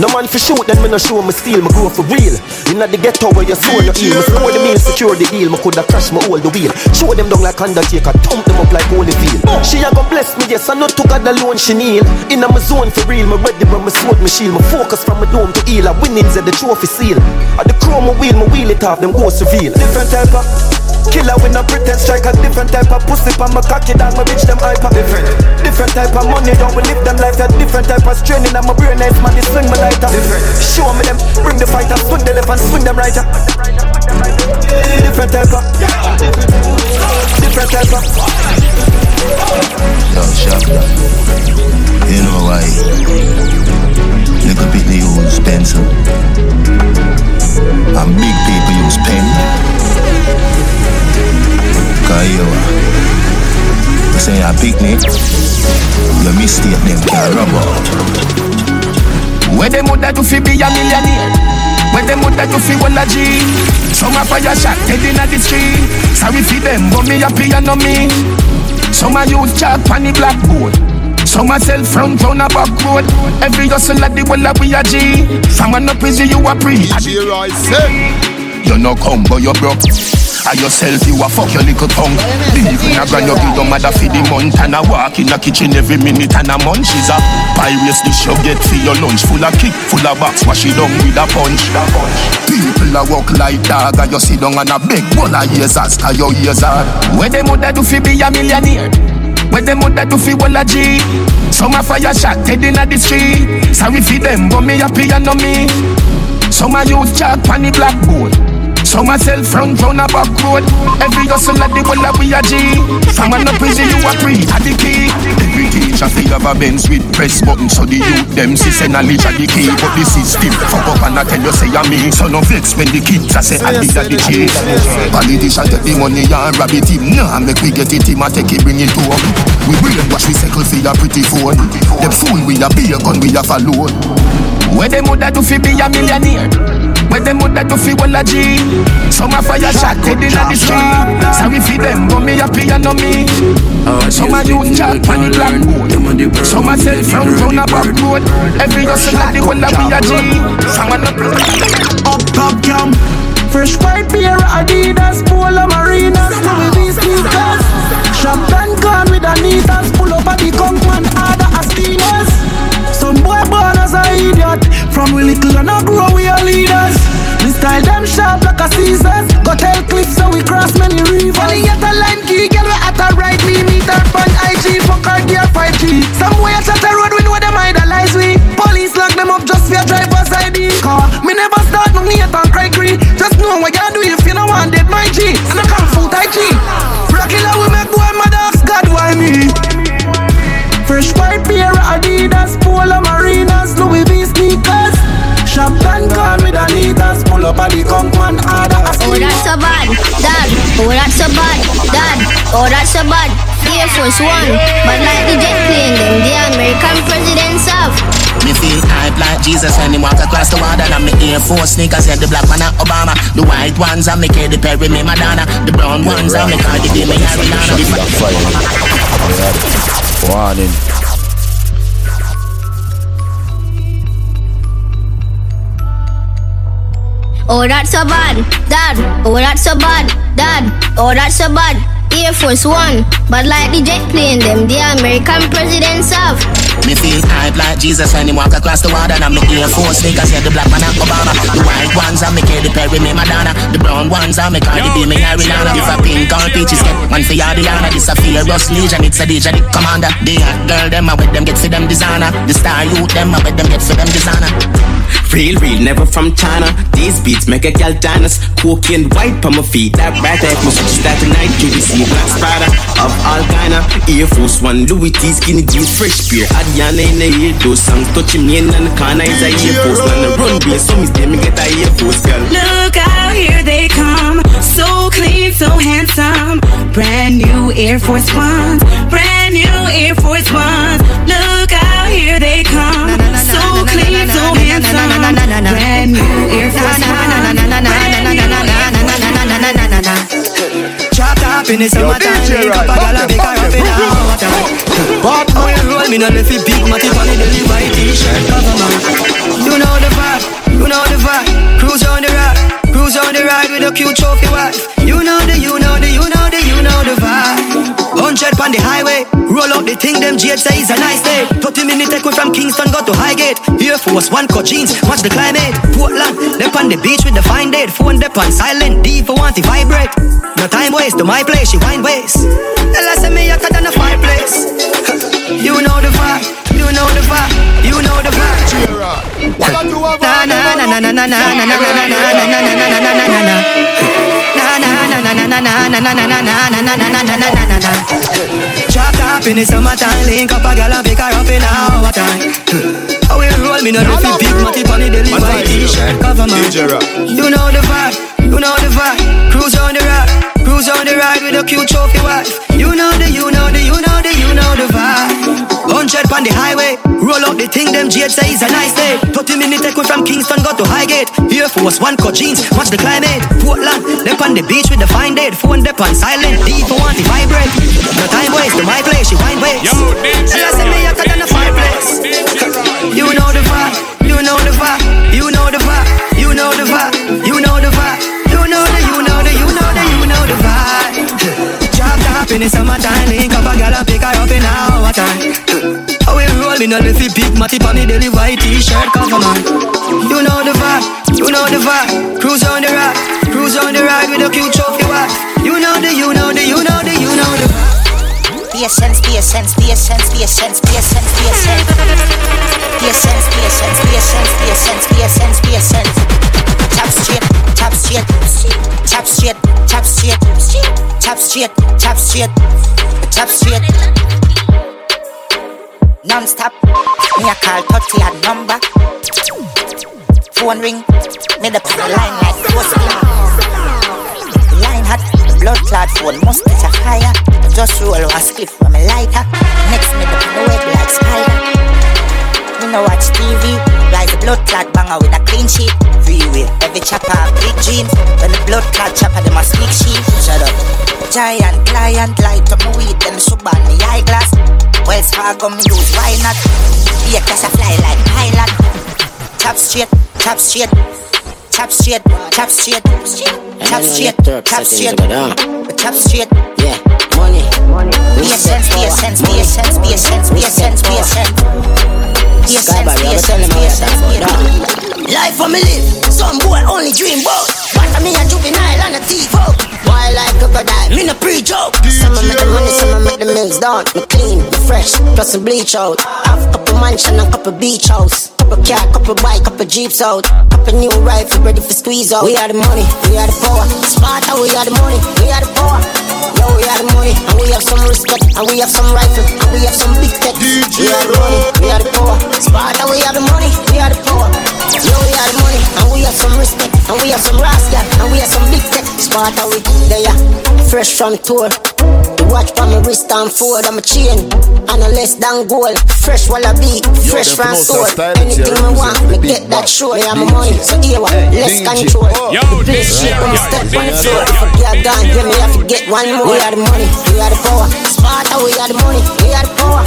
No man for shoot, then me no show me steal. Me go for real. Inna the ghetto where you soul no heal. Me score the meal, secure the deal. Me coulda crash me hold the wheel. Show them down like Undertaker, thump them up like Holyfield. She a go bless me, yes. I know to God alone she kneel. Inna my zone for real. Me ready when me sword me shield. Me focus from my dome to heal. I winnings at the trophy seal. At the chrome me wheel, me wheel it off. Them ghosts reveal. Different type of. Killer with no pretend strike a different type of pussy. Pa my cocky down my bitch them hyper. Different. Different type of money don't we live them life a different type of straining and my brain nice man they swing my lighter different. Show me them bring the fighter swing the left and swing them right. Different type of different type of Yo, shop You know why Nigga beat me use pencil And big people use pen Cause you say a picnic You mistake them can rub out Where them woulda do fi be a millionaire? Where them woulda do fi well a G? Some a fire shot dead inna the street. Sorry fi them, but me happy and no me. Some a youth chalk pon the blackboard. Some a sell front round a back road. Every hustle at the well a we a G. From an up easy you a pre. You no come but you broke. And yourself, you a fuck your little tongue. Leave in a grand, you give your mother for the month. And I walk in the kitchen every minute and a munch. Is a pirates dish you get for your lunch. Full of kick, full of box, wash it down with a punch. People a walk like dog and you sit down and a big bowl of years as to your ears hard. Where them woulda do fi be a millionaire? Where them woulda do fi well a G? Some a fire shot dead inna the street. Sorry fi them, but me happy and no me. Some a youth chalk pon the blackboard. Some a sell front round a back road. Every hustle at the well a we a G. From up prison you a pre at the key. Every teacher fi have a Benz with press button so the youth them see say knowledge at the key. But the system fuck up and I tell you say a me. So no vex when the kids a say I did at the G. Politician take the money and rob it him. Nah make we get it him a take it bring it home. We brainwash we circle for your pretty phone. Them fool we a be a gun we a follow. Where them woulda do fi be a millionaire? Where them woulda do fi well a G? Some a fire shot dead inna the street. Sorry fi them, but me happy and no me. Some a youth chat pon the blackboard. Some a sell from round a back road. Every hustle at the well a we a G. Some a no Up top cam Fresh white pair of Adidas Polo Marinas Louis V sneakers Champagne can with Anitas Pull up at the Conquan Order a steamers Some boy born as a idiot From we little and a grow we are leaders. We style them sharp like a Caesars Got tell Cliff so we cross many rivers. Only get a line key Girl we at a right me Meet her on IG Fuck her gear 5G Some way at the road We know them idolize we. Police lock them up just for driver's ID Car me never start no need Pull up at the Conquan Order a Oh, that's so bad, Dad. Oh, that's so bad, Dad. Oh, that's so bad. Air Force One, but like the jet plane, them the American presidents have. Me feel hype like Jesus when he walk across the water And me Air Force sneakers and the black one are Obama The white ones are me Katy Perry, me Madonna The brown ones are me Cardi B, me Ariana Warning Oh, that's so bad, Dad. Oh, that's so bad, Dad. Oh, that's so bad. Air Force One, but like the jet plane, them the American presidents have. Me feel hype like Jesus when he walk across the water And I'm me Air Force sneakers and the black one are Obama The white ones are me Katy Perry, me Madonna The brown ones are me Cardi B, me Ariana If a pink or peaches get one for Yardiana This a Fearless Legion, it's a DJ, the commander The hot girl, them a with them get for them designer The star youth, them a with them get for them designer Real, real, never from China. These beats make a gal dance. Cocaine white on my feet. That right like must switch that tonight. QVC Black Spada of all kinda. Air Force One, Louis T, skinny jeans, fresh beer. Adiana in the ear, those songs touching me in the corner is a Air Force. On the run, be so me me get a Air Force girl. Look out, here they come. So clean, so handsome. Brand new Air Force Ones. Brand new Air Force Ones. Look out, here they come. So clean, so handsome. Brand new Air Force Chop top in the summertime, link up a gal and make her up in a hot But you roll me not left it big matty on the t-shirt cover man. You know the vibe, you know the vibe. Cruise on the ride, cruise on the ride with a cute trophy wife. You know the, you know the, you know the, you know the vibe. Hundred on the highway, roll up the thing, them Jade say it's a nice day. 30 minute take we from Kingston, go to Highgate. Air Force, one cut jeans, watch the climate. Portland, dip on the beach with the fine date. Phone dip on silent, deep for want to vibrate. No time waste, to my place, she wine waste. Tell us me hotter than a fireplace. you know the vibe, you know the vibe, you know the vibe. Na Na na na na na na na na na na na na na na na na na na Chop top in the summertime, link up a gal and pick her up in our time. How we roll me not if big matty pon the delivery t-shirt cover man. You know the vibe, you know the vibe. Cruise on the ride, cruise on the ride with a cute trophy wife. You know the, you know the, you know the, you know the vibe. Hundred on the highway, roll up the thing, them Jade say it's a nice day. 30 minute take we from Kingston, go to Highgate. Air Force, one cut jeans, watch the climate. Portland, dip on the beach with the fine date. Phone dip on silent, deep for want to vibrate. No time waste, to my place, she wine waste. Yo, Tell us me hotter than a fireplace. You know the vibe, you know the vibe, you know the vibe, you know the vibe, in the summertime, link up a gal and pick her up in our time. How we roll me not if big matty pon me daily white t-shirt cover man. You know the vibe, you know the vibe. Cruise on the ride, cruise on the ride with a cute trophy wife. You know the, you know the, you know the, you know the. Patience, patience, patience, patience, patience. Patience, patience, patience, patience, patience, patience. Chop straight, chop straight, chop straight, chop straight, chop straight, chop straight, chop straight. Non-stop, me a call 30 odd number. Phone ring, me the line like post Line hot, blood clot phone must be a fire. Just roll a spliff from a lighter. Next me the web like spider. Me no watch TV, like the blood clot banger with a clean sheet. Freeway, every chopper blood clot chopper them a speak sheet. Shut up. Giant client light up my weed, then sub on me eyeglass. Wells Fargo me use, why not? Yeah, cause I fly like pilot. Chop straight, chop straight, chop straight, chop straight, chop straight, chop straight, chop straight. Yeah, money. Be a sense, be a sense, be a sense, be a sense, be a sense, be a I tell him how you talk Life for me live, some boy only dream about. What I mean a juvenile and a thief out. Why like crocodile, me no pre-joke. Some make the money, some make the mills down. Me clean, me fresh, plus some bleach out. Have a couple mansion and a couple beach house. Couple car, couple bike, couple jeeps out. Couple new rifle ready for squeeze out. We are the money, we are the power. Sparta, we are the money, we are the power. Yo, we are the money, and we have some respect, and we have some rifle, and we have some big tech. We are the money, we are the power. Sparta, we are the money, we are the power. Yo, we are the money, and we have some respect, and we have some rascal, and we have some big tech. Sparta, we there, fresh from tour. Watch on my wrist and forward, I'm a chain, and a less than gold. Fresh wallaby, fresh from store. Anything I want, me get that sure. Me have my money, so here what, less control. The place shake when I step on the floor. If I get gone, yeah, me have to get one more. We are the money, we are the power. Sparta, we are the money, we are the power.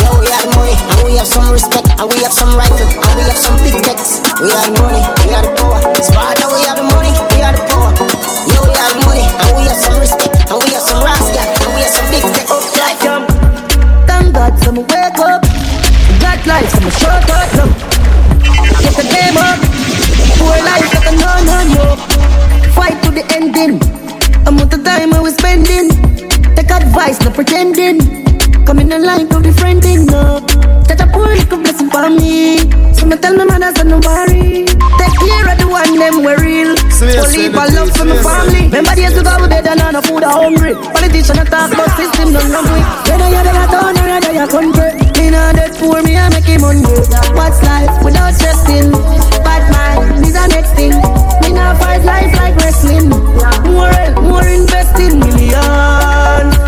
Yo, we are the money, and we have some respect, and we have some rifle, and we have some big techs. We are the money, we are the power. Sparta, we are the money, we are the power. We the money, and we have some respect, and we have some rascal, and we have some big techs. Life, Jump. Thank God, so me wake up. Black life, so me shut up. No. Get the game up. Poor life, I know, no, no. Fight to the ending. Amount of time I was spending. Advice, no pretending. Come in the line, no befriending, no. Touch a poor little blessing for me. So me tell my man I said no worry. Take care of the one them we real. Only for love for my family. Remember days ago we bed and on a food hungry. Politician a talk about system, don't run quick. Whether you're the town or whether you're country. Me not dead poor, me I make him hungry. What's life without stressing? Bad mind, is the next thing. Me not fight life like wrestling. More, more investing million.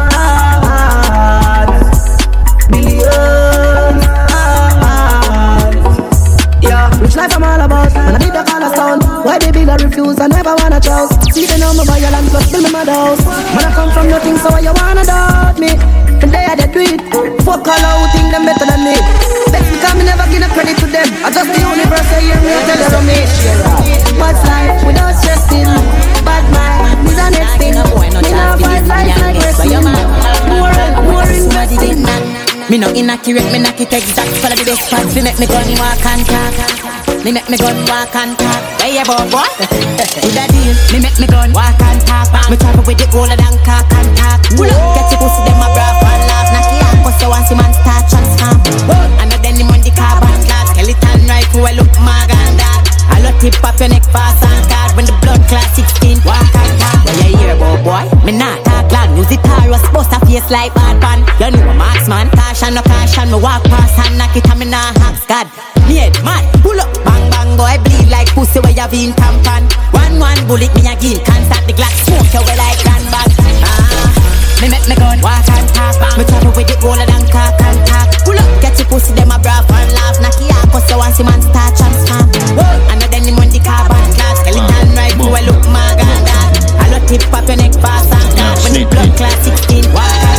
About. When I did the color sound, why they big I refuse, I never wanna choose. See they know me buy a land plus build me my house. When I come from nothing, so why you wanna doubt me? And they had to do it. Fuck all out, think them better than me. That's because me never give no credit to them. I just the universe I hear me tell them me. What's life without stressing? Bad mind, is the next thing. Me not fight life like wrestling. More, more investing. Me no inaccurate, me knock it exact Follow the best parts, we make me gun walk and talk Me make me gun walk and talk Hey, yeah, boy, boy. With a deal, me make me gun walk and talk Me travel with the older than cock and talk Pull up, get your pussy, them a brave and laugh. Knock it out, cause you want see man start transform. I know then the money carbon glass Skeleton right, who I look mag and that I look tip up your neck fast and card When the blood class 16, walk and talk Well, you hear, boy, boy Me not talk loud, use it hard, supposed to face like bad pan. You know a marksman, caution, no caution Me walk past and knock it and me nah hacks God, me head mad, pull up. Bang, bang, boy, bleed like pussy where you been tampan One, one bullet, me again Can't start the glass, smoke you way like grand bag Ah, me make me gun, walk and talk Me travel with it roller than cock and talk Pull up, get your pussy, them a brave and laugh. Knock it you want see man start transform. I know then the money carbon glass Skeleton right, who I look mag and that I look tip up your neck fast and talk When the blood class 16,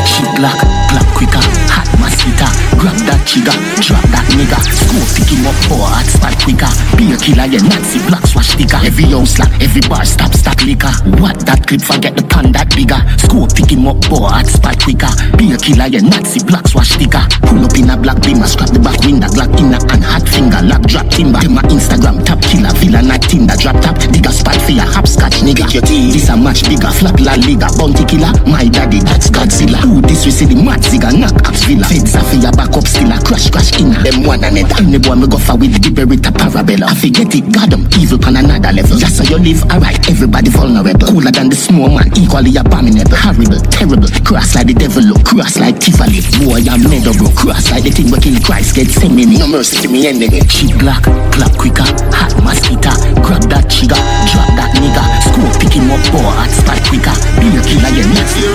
She black, black quicker, hot mosquito. Grab that trigger, drop that nigga. Scope pick him up for hot spot quicker. Beer killer, yeah, Nazi black swash sticker. Every house like every bar stop stack liquor. What that clip forget the pan that bigger. Scope pick him up for hot spot quicker. Beer killer, yeah, Nazi black swash sticker. Pull up in a black beamer, scrap the back window, glock inner and hot finger, lock drop timber. Them my Instagram top killer, villain like Tinder, drop top. Digger spot for your hopscotch nigga. Your teeth. This a match bigger, flap la liga, bounty killer. My daddy, that's Godzilla. Who this we see the mad zigga, knock axe villa. Feds a for your back up still a crash crash inna. Them one another. Any boy me go for with the berita parabella. I forget it, God them evil pan another level. Just so you live alright, everybody vulnerable. Cooler than the small man, equally abominable. Horrible, terrible, cross like the devil look, cross like Tivoli. Boy, I'm made bro, cross like the thing where King Christ get send me. No mercy to me enemy. Cheap black, clap quicker, hot mosquito. Grab that trigger, drop that nigga. School pick up, boy, hot spot quicker. Beer killer, yeah, Nazi.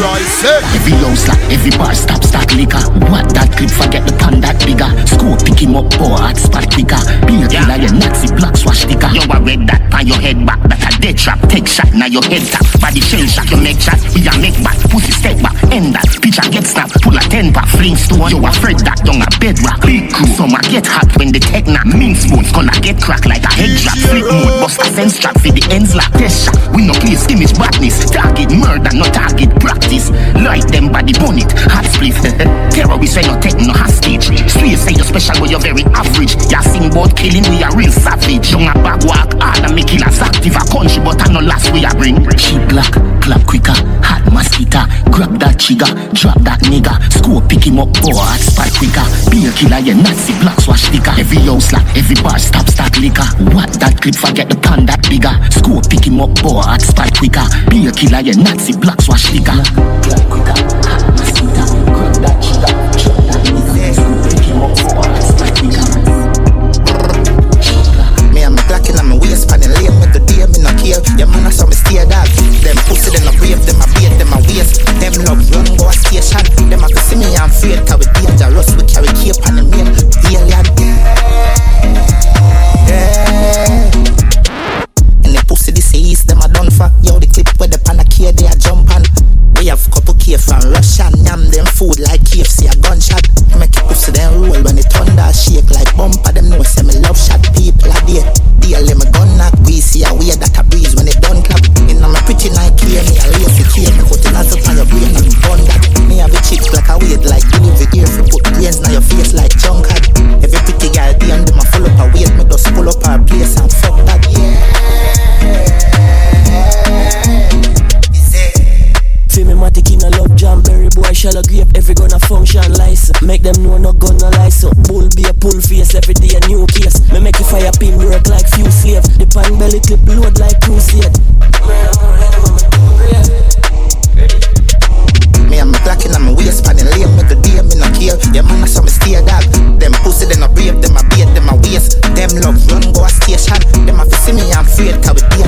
Every house like every bar stop stack liquor. What that clip forget the pan that bigger. School pick him up, boy, hot spot quicker. Beer killer, yeah, Nazi black swash sticker. You a red that pan your head back, that a dead trap. Take shot, now your head tap. Body shell shot, you make shot. We a make back, pussy step back, end that. Picture get snap, pull a stone. You afraid that down a bedrock. Big crew, some a get hot when the tech knock. Mince bones gonna get cracked like a head drop. Flip mode, bust a sense trap for the ends like test shot. We no place image badness. Target murder, no target practice. Light them body bonnet, hot split. Terrorists when no take no hostage. Swear say you're special but you're very average. Ya sing about killing, we are real savage. Young a bag walk hard and make killers active a country, but I no last we a bring. She black, clap quicker, hot mosquito. Grab that trigger, drop that nigga. Scope pick him up, boy, hot spot quicker. Beer killer, yeah, Nazi black swash sticker. Every house like every bar stop start liquor. What that clip forget the pan that bigger. Scope pick him up, boy, hot spot quicker. Beer killer, yeah, Nazi black swash sticker. Clap quicker, care. Your man a saw me steer dog. Them pussy, them a brave, them a bait, them a waste. Them love run go a station. Them a see me and afraid, cause we dangerous. We carry cape on the main alien. Yeah. And the pussy this east, them a done for. Yo, the clip where the pan a care, they a jump on. We have couple care from Russia, yam them food like KFC a gunshot. Make the pussy them roll when the thunder shake like bumper. Them know say me love shot people a day. Deal them a gun knock, we see a way that a breeze when they done clap. Inna my pretty Nike, me a lace care. Me put the nozzle on your brain and gun that. Me have a chick like a weight like delivery ear. Fi put brains on your face like junk hat. Every pretty girl be on them a full up her weight. Me just pull up her place and fuck that. Feel shall a grape Every gonna function license Make them know no gonna up, bull be a pull face every day a new case. Me make you fire pin work like few slaves. The pan belly clip load like crusade. Me and my Glock in my waist, pan the lane, make the day, me no care. Yeah, man, saw me stay dog. Them pussy, them a brave, them a bait, them a waste. Them love run, go a station. Them a see me, I'm afraid, cause. We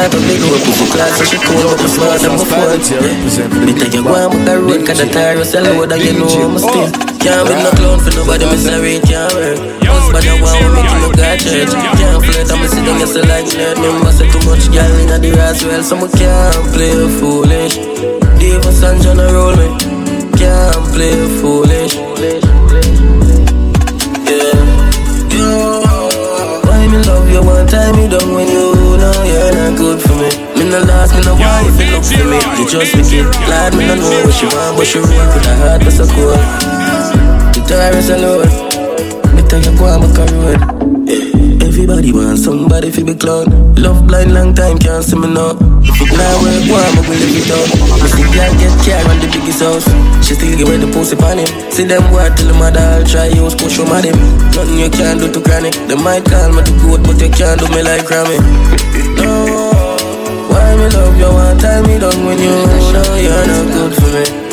I have a big old pussy class So she cool but my smart and my phone Me take you and book a road Cause the tire is a load And you know I'm a still Can't be no clown for nobody Me sorry it can't work Husband I want me make you got church Can't flirt and me sit down you say like nerd Me must say too much girl in the Roswell So me can't play foolish. Davis and John roll me Can't play foolish you one time you done when you know you're not good for me. Me no last, me no wife, you look for me. You just wicked, glad me no know what you want But you roll with a heart that's so cool The tire is alone Me tell you go on my road Everybody wants somebody fi be clown Love blind long time, can't see me now. If it not work, why I gonna live it out? Me see girl get care on the biggest house. She still give the pussy pan him. See them boy tell them mother I'll try use push them at him Nothing you can do to chronic They might call me the goat but you can't do me like Grammy. No. Why me love you? One time me done when you know you're not good for me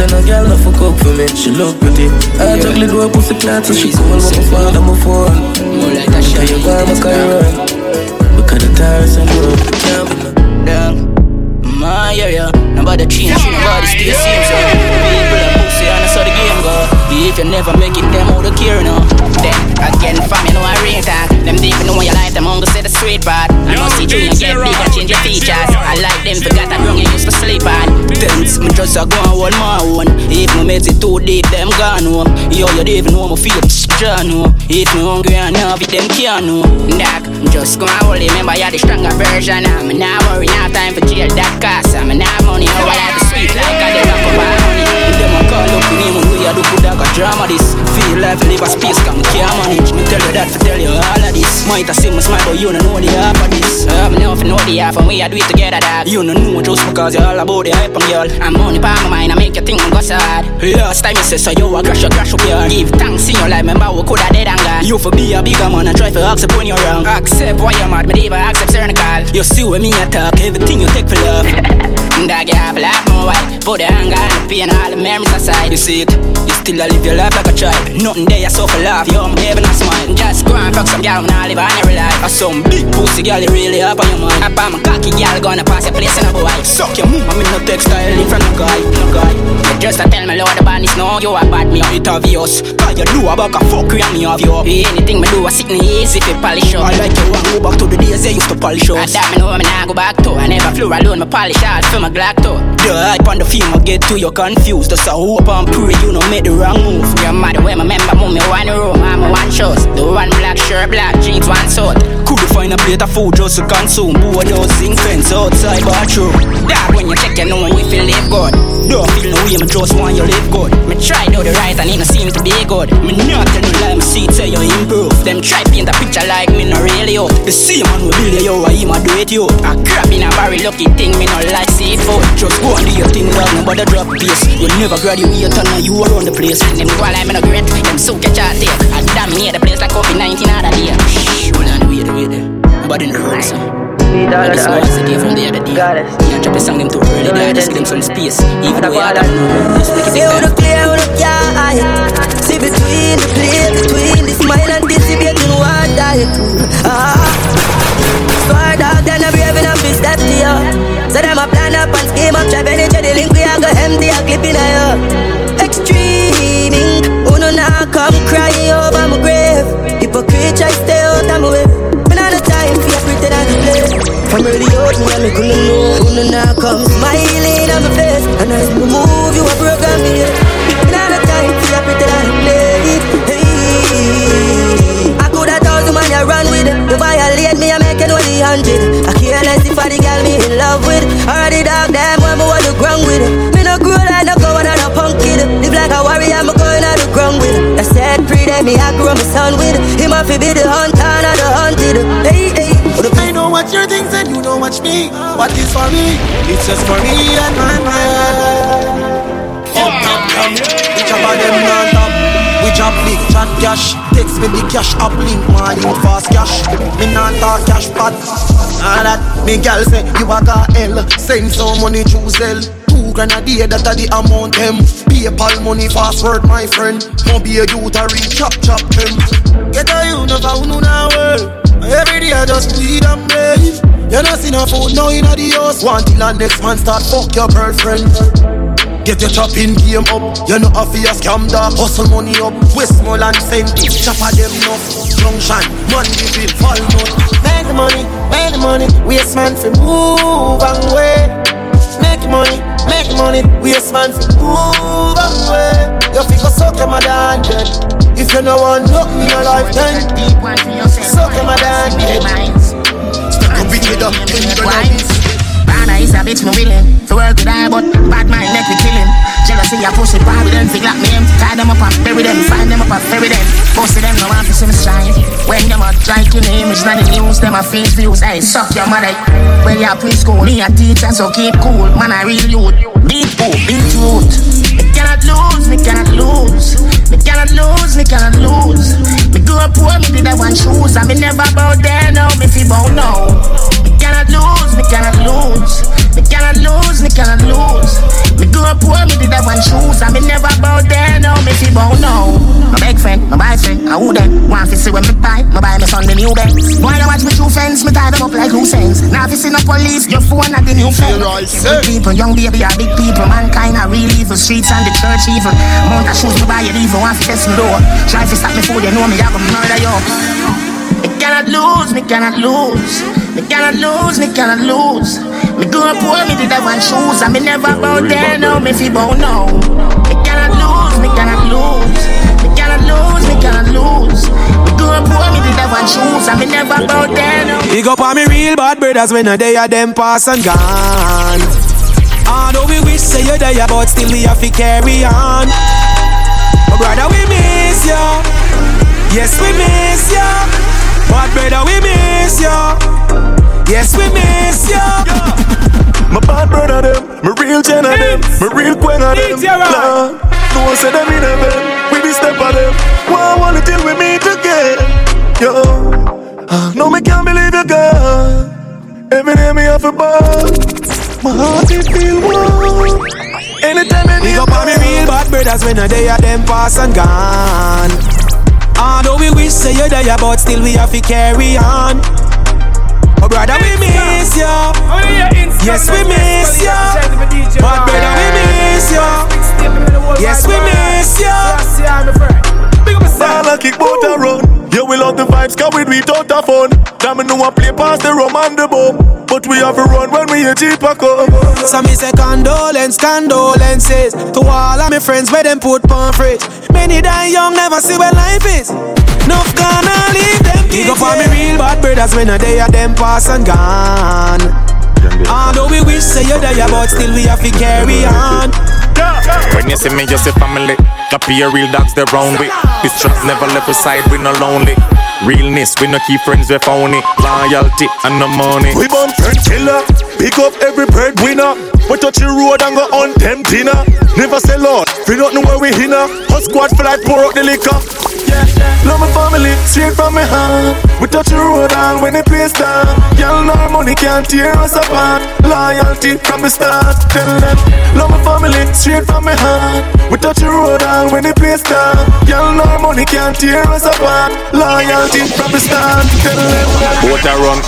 say no girl no fuck up for me She look pretty I ugly do a pussy clat So she cool but my phone my phone. More like that shit you go on my career? Because the tires and road Can't be Down My area Nobody change Nobody stay same So. People are pussy And that's how the game go If you never make it Them out of care now Then again fam you know I rate that Them deep know your life Them hungry say the straight part I must see you get big and change your features I like them forgot that wrong you used to sleep on. Thanks, me just a go and hold my own. If my mates it too deep, them gone home. Yo, you don't even know my feel, John know. If me hungry and have it, them can't know. Doc, just go and hold remember you're the stronger version I'm not worry, now time for jail, that cost I'm not money, how I like the sweet like I did up my honey Them a call up me, when we a do good, I got drama this. Feel life, live a space, come can't manage. Me tell you that, for tell you all of this. Might have seen my smile, but you don't know the half of this. I'm enough to know the half, and we a do it together, dog You don't know just because you're all about the hype and girl. I'm money pa my mind, I make you think I'm go sad. Last time you say so, you a crash, you crash up your Give thanks in your life, remember we coulda dead and gone. You for be a bigger man and try to accept when you're wrong Accept why you're mad, me never accept certain call. You see when me attack, everything you take for love. Dog, you have a lot more white Put the anger and the pain, all the memories aside. You see it, you still a live your life like a child. Nothing there, you suffer laugh, yo, I'm having a smile. Just go and fuck some girl, when I live on every life. Or some big pussy girl, you really up on your mind. Up on my cocky girl, gonna pass your place in a boy. Suck your move, I'm in no textile in front of guy, no guy. You just a tell me, Lord, the band is no, you a bad me, it obvious Cause you do a buck a fuck, and me of you. Anything me do, I sit in easy if polish up. I like you, I go back to the days they used to polish up. And that me know, me nah go back to. I never flew alone, me polish out for my Glock too The hype on the film, I get to you confused. Just a hope and pray you no make the wrong move. You're mad when my member move me one room, I'm one shows The one black shirt, black jeans, one suit Could you find a plate of food just to consume? Boy, those zinc fence outside bathroom. Dog, when you check, you know we feel live good. Don't feel no way, me just want you live good. Me try do the right and it no seem to be good. Me not tell no lie, me see say you improve. Them try paint a picture like me no really out. The same man we build you, I him a do it you. A crab in a barrel, lucky thing, me no like seafood. Just go and do your thing, dog, nobody drop pace You never graduate and now you around the place. And Them go like me no great, them so catch a take I damn near the place like COVID-19 other day. Shh, hold on, wait, wait. Nobody in the road, so and this noise the day from the other day. Yeah, drop a song them too early there Just give them some space. Even though I don't know Just make it See how the clear, how the eye See between the play, between the smile and dissipating one die Ah. Swear dog, then I'm brave step to you So them a plan up and scheme up Try any the link, we a go empty a clip in a you Extreming. Who no now come crying over my grave. Hypocrite, I stay out of my way. Me not the time for you pretend I play. From early out, me and me couldn't know. Who no now come smiling on my face. And as me move, you a program me Me not the time for you pretend I play. Hey. I could have thousand man you run with You violate hundred I care less if I the girl me in love with Or the dog them when me want to ground with Me no grow like no go on a punk kid Live like a warrior, I'm going on the ground with I said pretty boy me I grow my son with. Him a fi be the hunter and the hunted. Hey hey. I know what you're thinking, and you know watch me. What is for me? It's just for me and my man. Come, come, come. Which of them non top? We drop big chat cash. Text me the cash up link, my link fast cash. Me not talk cash pot. All that me gal say you a got L. Send some money to Zelle. Two grand a day, that a the amount them. PayPal money fast word, my friend. No be a youth a reach chop chop them. Get a you no found no world. Every day I just bleed and brave. You not see no food now in the house. Want till the next man start fuck your girlfriend. Get your chopping game up. You know a fear scam dog. Hustle money up. Westmoreland Fenty. Chop of them enough. Junction. Money bill. Walnut. Make the money. Make the money. Waste man for move away. Make money. Make money. Waste man for move away. You figure suck your mother and dead. If you no want nothing in your life, then suck your mother and dead. Stuck up with the Bana is a bitch, me willing To work with her, but bad mind make me kill him. Jealousy, I push it, with them, fig like me. Tie them up and bury them, find them up and bury them. Most of them no want to see me shine. When them a like in the image, not the news Them a face views, hey, suck your mother. Well, a preschool, me a teacher, so keep cool. Man, I real youth, beat who, beat youth Me cannot lose, me cannot lose. Me cannot lose, me cannot lose. Me grew up poor, me did that one shoes And me never bow there, now me fi bow now cannot lose, me cannot lose. Me cannot lose, me cannot lose. Me grew up poor, me did that one shoes And me never bow there, now me fi bow now My big friend, my boyfriend, I who them? Want fi see when me buy, me buy me son the new Benz Boy, I watch me two friends, me tie them up like loose ends. Now if you see no police, your phone at the new friend Big people, young baby, are big people. Mankind are real evil, streets and the church evil. Mount of shoes, me buy it evil, want fi test me door. Try to stop me food, you know me, I go murder you. Me cannot lose, me cannot lose Me cannot lose, me cannot lose Me grew up poor, me did that one shoes And me never bow there, no, me fi bow now Me cannot lose, me cannot lose Me cannot lose, me cannot lose Me grew up poor, me did that one shoes And me never bow there, now Big up on me real bad brothers when a day of them pass and gone. Although we wish say you're there, but still we have to carry on. But brother, we miss you. Yes, we miss you. But brother, we miss you. Yes, we miss you. My bad brother them, my real gen of them, my real queen of them. Lord, no one said them in heaven, we be step of them. Why wanna deal with me together? Yo, ah, no me can't believe you gone. Every day me have a ball, my heart it feel warm. Anytime I Big up on me real bad brothers when a day of them pass and gone. Although we wish say you're there, but still we have to carry on. Oh brother, we miss you. Yes, we miss you. But brother, we miss you. Yes, we miss you. Ball kick bout a run. Yeah, we love the vibes, cause we do it out of fun. Damn, me know I play past the rum and the bum. But we have to run when we a cheaper come. So me say condolence, condolences To all of my friends where them put on fridge Many die young, never see where life is Enough gonna leave them Big up on me real bad brothers when a day of them pass and gone Although we wish say you're there, but still we have to carry on When you see me, you see family. be here, real dogs, they round we. This trust never left we side, we no lonely. Realness, we no keep friends, we phony. Loyalty and no money. We born friend killer, pick up every breadwinner. We touch the road and go on them dinner. Never sell out, we don't know where we hinna. Hot squad like pour out the liquor. Yeah, love my family, straight from my heart. We touch the road and when they play star. Y'all know money can't tear us apart. Loyalty from the start. Tell them, love my family, straight from my heart. We touch the road and when they play star. Y'all know money can't tear us apart. Loyalty from the start. Tell them. A run,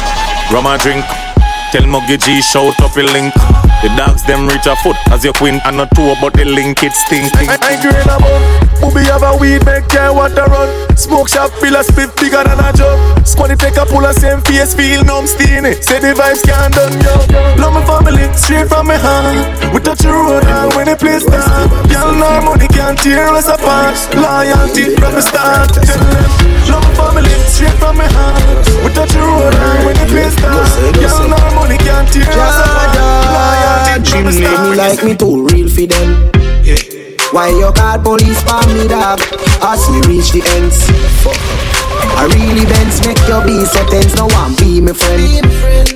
rum a drink. Tell Muggy G shout up a link. The dogs them reach a foot as your queen and a two, but the link it stink. I, I green a bun. Booby have a weed, make care what to run. Smoke shop, feel a spit bigger than a job. Squatty take a pull a same face, feel numb steamy. Say the vibes can't done yo. Love my family, straight from my heart. We touch the road and when they play star. Y'all know money can't tear us apart. Loyalty from the start. Tell them, love my family, straight from my heart. We touch the road and when they play star. Y'all know money can't tear us apart. Loyalty from the Dream start. me like me too real for them. Yeah. Why you call police for me, dog? As we reach the ends. I really bends make your be so tense. No one be my friend.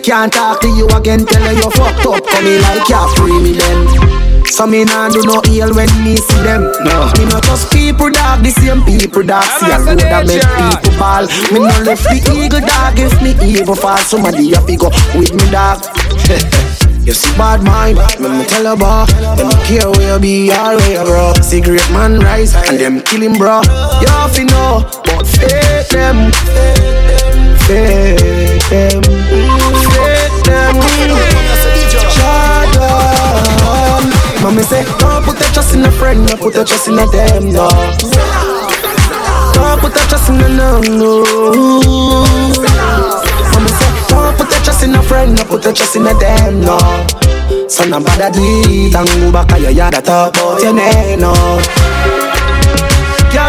Can't talk to you again. Tell her you fucked up. Come me like you're free me then. So me nah do no ill when me see them. No. Me not just people dog, the same people dog. See a road that make people ball. Me no left the eagle dog if me evil fall. Somebody have to go with me dog. You see bad mind, let me tell you about Them care where you be, always bro Cigarette man rise, and them kill him bro You have to know, but fake them Fake them Fake them up Mommy say, don't put your trust in a friend, no put your trust in a them, no. Don't put your trust in a no, no. Mommy say, don't put your trust in a friend, no put your trust in a them, no. Son of bad do it and go back to your yard and talk about your name, no.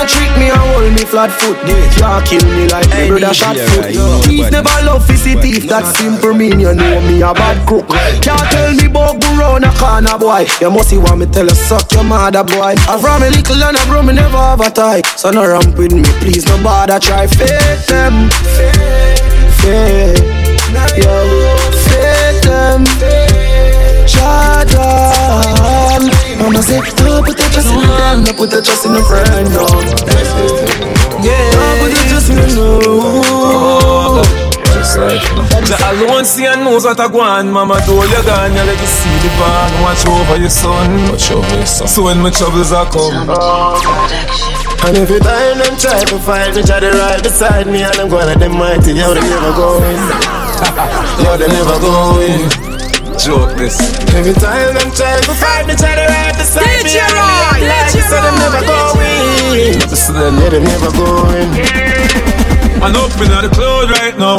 Trick me and hold me flat foot. Can't kill me like my brother shot foot. Thief never love see thief. That simple mean you know me a bad crook. Can't tell me about go round a corner boy. You must see want me tell you suck your mother boy. I'm from a little and a bro me never have a tie. So no ramp with me please no bother try fake them. Fake, yo, fake them. Shut up. Mama say, don't put your trust in them, don't put your trust in a friend, no. Yeah, don't put your trust in a no. The alone see and knows what I want Mama do you gone, you let you see the van Watch over your son. Watch over your son. So when my troubles are come. And every time them try to fight me, try to ride beside me. And I'm going like them mighty, yo, they never going Yo, they never going joke this. Every time them try to fight me, try to ride beside me. DJ Roy, like DJ so them never going. So them never going. I'm up in the cloud right now.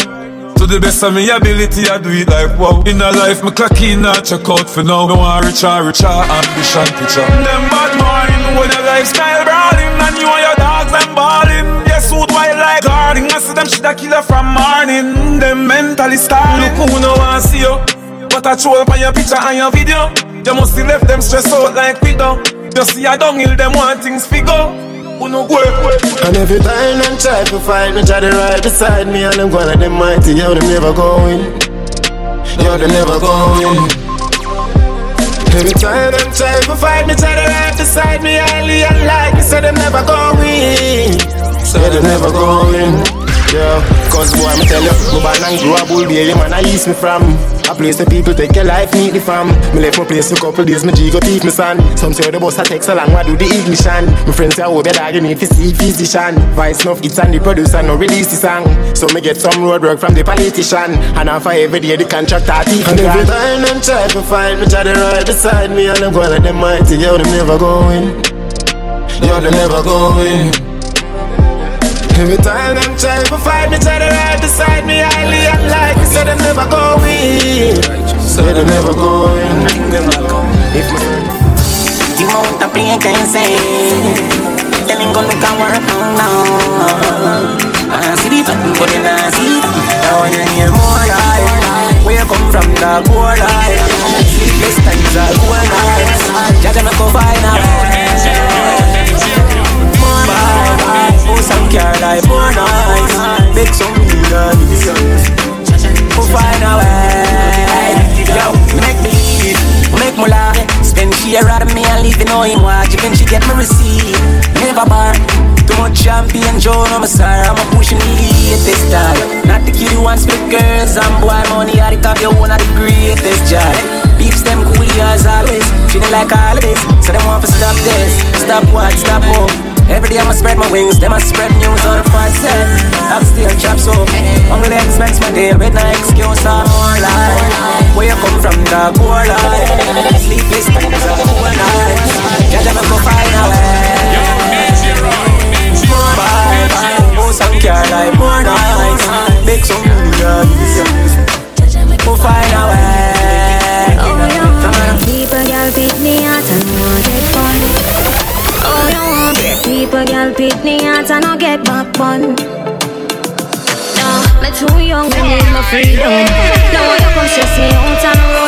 To the best of me ability, I do it like wow. In a life, me clock in, not check out for now. No one rich or rich or ambition picture. Them bad mind, when your lifestyle brawling, and you and your dogs and balling. Yes, suit wild like guarding. I see them shit a killer from morning. Them mentally starting. Look who no one see you. But I up on your picture and your video. You must see left them stressed out like we do. You see I don't heal them want things figure. And every time them try to fight me, try to ride beside me, and them going like them mighty, yo, them never going. Yo, them never going. Every time them try to fight me, try to ride beside me, highly unlikely, so them never going. So them never going. Yeah, cause boy, I'm tell you, my born and grow a bull baby man, I east me from. A place the people take your life, meet the fam. Me left my place for couple days, my G go teach me son. Some say the boss I take so long, why do the ignition? My friends say, oh, dog, you need to see physician. Vice enough, it's and the producer, no release the song. So me get some road work from the politician. And I for every day, the contractor, teeth And every time them try to fight me, try to ride beside me, and I'm going like them mighty, yo, them never going. Yo, them never going. Every time them try to fight me, try to ride beside me, highly unlikely, say them never going. Say them never going. The amount of pain can say Telling go look and work now I see the button but then I see Now you hear more life Where you come from the poor life Sleepless times are cool nights Judge me go find More bye Oh some care like poor nights Make some millions Go find a way? Yo, make believe Make me laugh. Spend fear out of me and leave you know him watch. Even she get me receipt Never bar. Too much champagne, Joe, no, I'm sorry I'm a pushing the latest style Not the kid who wants split girls And boy, money, I think you one of the greatest job Beeps them cool as always. Feeling like all of this. So they want to stop this. Stop what, stop hope Every day I'ma spread my wings, them I spread news on the front set. I'm still chop so Hungry legs makes my day with no excuse or more lie. Where you come from, the poor life. Sleepless times are poor nights. Can't ever go find a way. More bye, oh some care like more nights. Make some millions. Go find a way. Oh, People, y'all pick me out and want get fun. Oh, you want people, y'all pick me out and I get back fun. No, me too young, me need my freedom. Now you come stress me out on the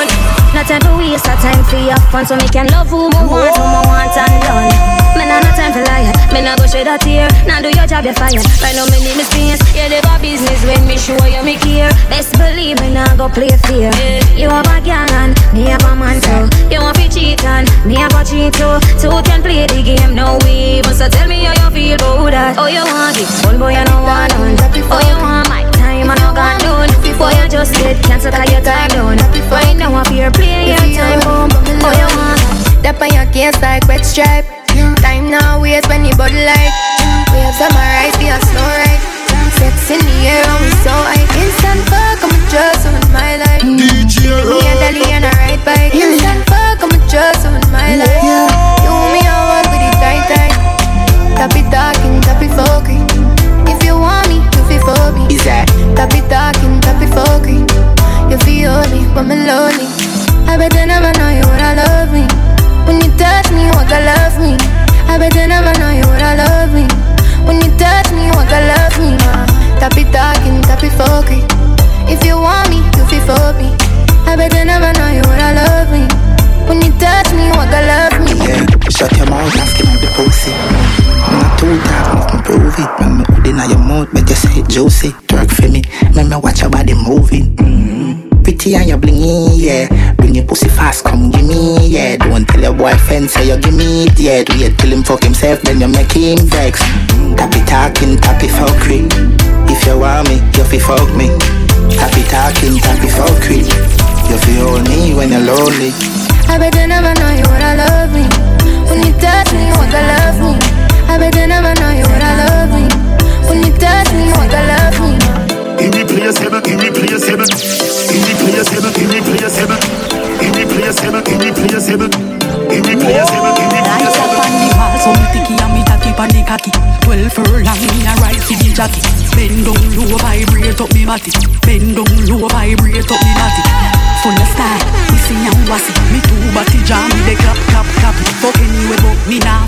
No time for waste, a time for your fun. So me can love who me want, who me want and done. Me nah no time for lie Me nah go shed a tear Now do your job, you're fired Right now me need me space. You live a business when me show you me care. Best believe me nah go play fair You have a girl and me have a man too You want to cheat and me have a cheat too Two can play the game, no way. But so tell me how you feel about that. Oh you want it, old boy you no want none Oh you want my time, I no got done Before you just get cancer cause your time done Right now I fear play your time boom. Oh you want? That on your case like wet stripe. Time now waste when you body like Waves on my rise, be a slow ride Sex in the air, and we so high. Instant fuck, I'm just on my life. DJ Me and Dali and a ride bike. Instant fuck, I'm just on my life your say you give me it yet. Wait till him fuck himself, then you make him vex. Tappy talking, tappy fuckery. If you want me, you fi fuck me. Tappy talking, tappy fuckery. You fi hold me when you're lonely. I bet they never know you would I love me When you touch me, you want to love me I bet they never know you would I love me When you touch me, you want to love me Irreplaceable, irreplaceable, irreplaceable, irreplaceable, irreplaceable, irreplaceable, irreplaceable, Rise up on the wall, so me sticky and me tacky pon the cocky. Twelve furlong, me a ride for the jockey. Bend down low, vibrate up me body. Bend down low, vibrate up me body. Full of style, me sing and wassy. Me two body jam, me dey clap, clap, clap. Fuck anyway,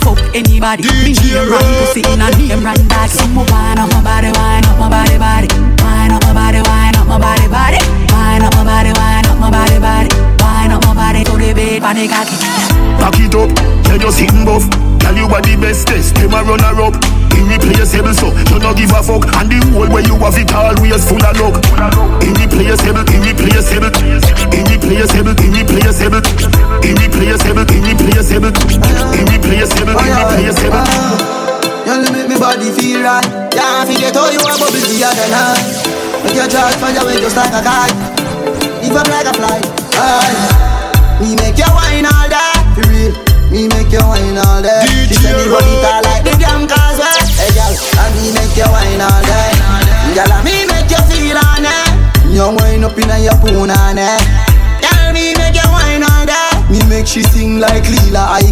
fuck anybody. Me name run pussy in a name run bag. So me wine up my body, wine up my body, body. Wine up my body, wine up my body, body. Wine up my body, wine up my body, body. Wine up body to the bed, pon the cocky. Back it up, tell you sitting buff. Tell you what the bestest, them a run her up. Irreplaceable, so you no give a fuck. And the whole way you have it always full of luck. Irreplaceable, irreplaceable, irreplaceable, irreplaceable, irreplaceable, irreplaceable, irreplaceable, irreplaceable. Uh-huh. You make me body feel right. Yeah, I forget how you are bubble the other night. Make your charge for your way just like a kite. Leave up like a fly. Aye. Me make you wine all day, for real. Me make you wine all day. She say me body tall like the damn causeway. Eh? Hey girl, and me make you wine all day. Girl, and me make you feel on it. You wine up inna your poon on it. Girl, me make you wine all day. Me make she sing like Lila I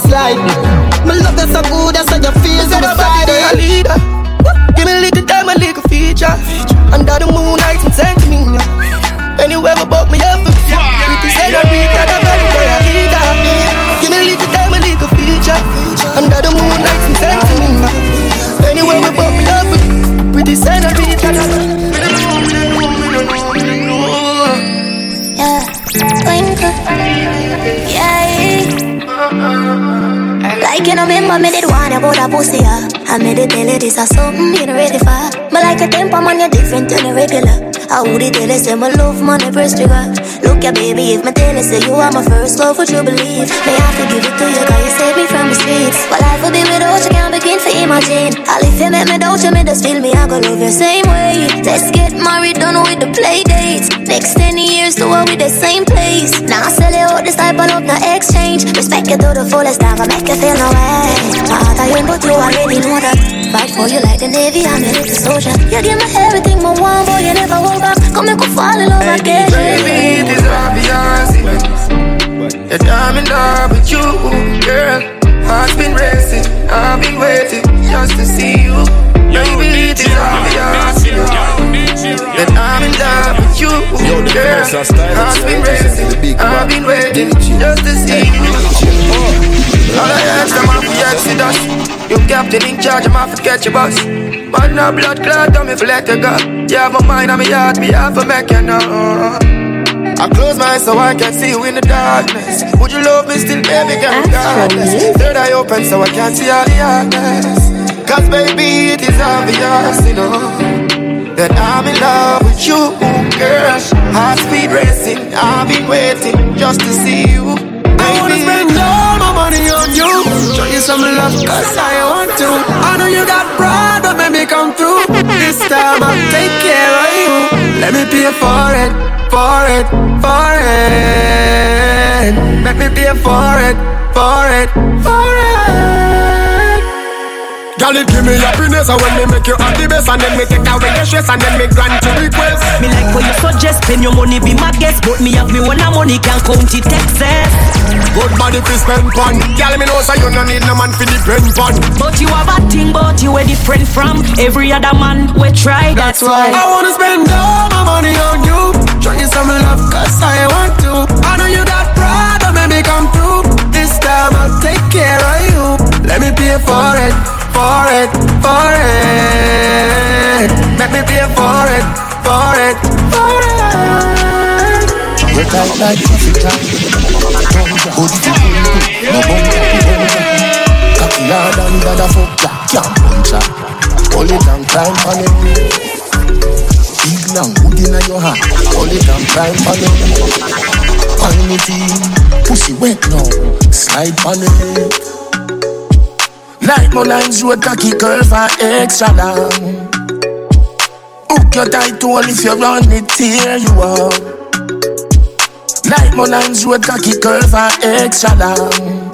slide. Pussy, yeah. I made it it, this is something you ready for. But like your temper, man, you're different than a regular. I would it you, say my love, man, I press trigger. Look ya, baby, if my you, say you are my first love, would you believe? May I forgive it to you, cause you saved me from the streets. Well, life would be without you, can't begin to imagine. I'll if you make me doubt you, me just feel me, I go love you the same way. Let's get married, done with the play dates. Next 10 years, do it with the same place. Now I sell you out this type of love, no exchange. Respect you to the fullest, I make you feel no way. My heart, I ain't but you already know that. Fight for you like the Navy, I'm a little soldier. You give me everything, my one boy, you never hold back. Come and go fall in love again. Baby, it is obvious. That I'm in love with you, girl. Heart's been racing, I've been waiting just to see you. Girl. Heart's been racing, I've been waiting just to see you. All I ask them off the exodus. You captain in charge, I'm off to catch your bus. But no blood clot, I'm if let you go. You have my mind on my heart, me have to make you know. I close my eyes so I can see you in the darkness. Would you love me still, baby? Can regardless. Third eye open so I can see all the darkness. Cause baby, it is obvious, you know. That I'm in love with you, girl. Heart speed racing, I've been waiting just to see you. I wanna spend all my money on you. Show you some love, cause I want to. I know you got pride, but let me come through. This time I'll take care of you. Let me pay for it, for it, for it. Let me pay for it, for it, for it. Girl, it give me happiness And when me make you happy best And then me take away your stress And then me grant your request. Me like what you suggest Spend your money be my guest. But me have me one money Can't count it excess Good body fi spend fun. Girl, me know so you no need no man fi depend fun. But you have a thing But you were different from Every other man we try That's, why. I wanna spend all my money on you. Show you some love Cause I want to. I know you got pride But maybe come through. This time I'll take care of you. Let me pay for it for it, for it. Let me pay for it, for it, for it. We tight like traffic jam. Hood to no bump Cocky hard and dada fuck ya, can't punch ya. Hold it and climb on it. Big long hood inna your hand. Hold it and climb on it. Find it in, pussy wet now. Slide on it. Like my lines road cocky curl for extra long. Hook your tight hole if you run it tear you up. Like my lines road cocky curl for extra long.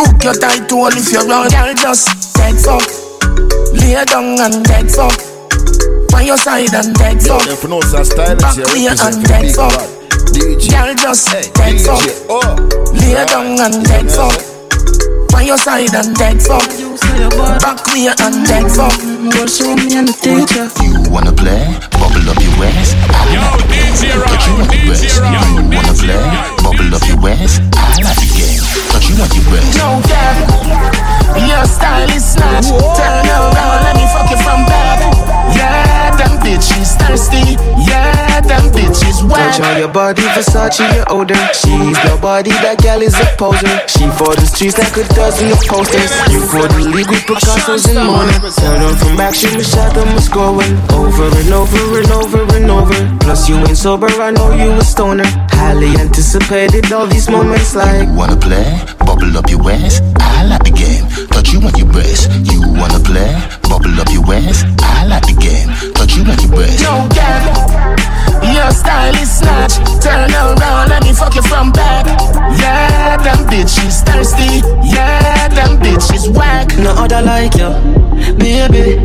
Hook your tight hole if you run Girl just dead fuck. Lay down and dead fuck. On your side and dead fuck. Back clear and dead fuck. Girl just dead fuck. Lay down and dead fuck on your side and dead fuck. Back me and dead fuck. Go show me and the teacher. You wanna play? Bubble up your waist. Yo, DJ Touch you want your waist. You wanna play? Bubble up your waist. I like the game. Touch you want your waist. No cap. Your style is snatch. Turn around, let me fuck you from back. Yeah, them bitches thirsty. Yeah, them bitches wet. Touch on your body, Versace, your odor. She's the body, that gal is a poser. She for the streets like a dozen of posters. You for the league with Picasso's in the morning. Turn on from action, we shot them a scoring. Over and over and over and over. Plus you ain't sober, I know you a stoner. Highly anticipated all these moments like. You wanna play? Bubble up your waist. I like the game. Touch you on your breast. You wanna play? Bubble up your waist. I like the game. Touch you on your breast. No cap. Your style is snatch. Turn around, let me fuck you from back. Yeah, them bitches thirsty. Yeah, them bitches whack. No other like you, baby.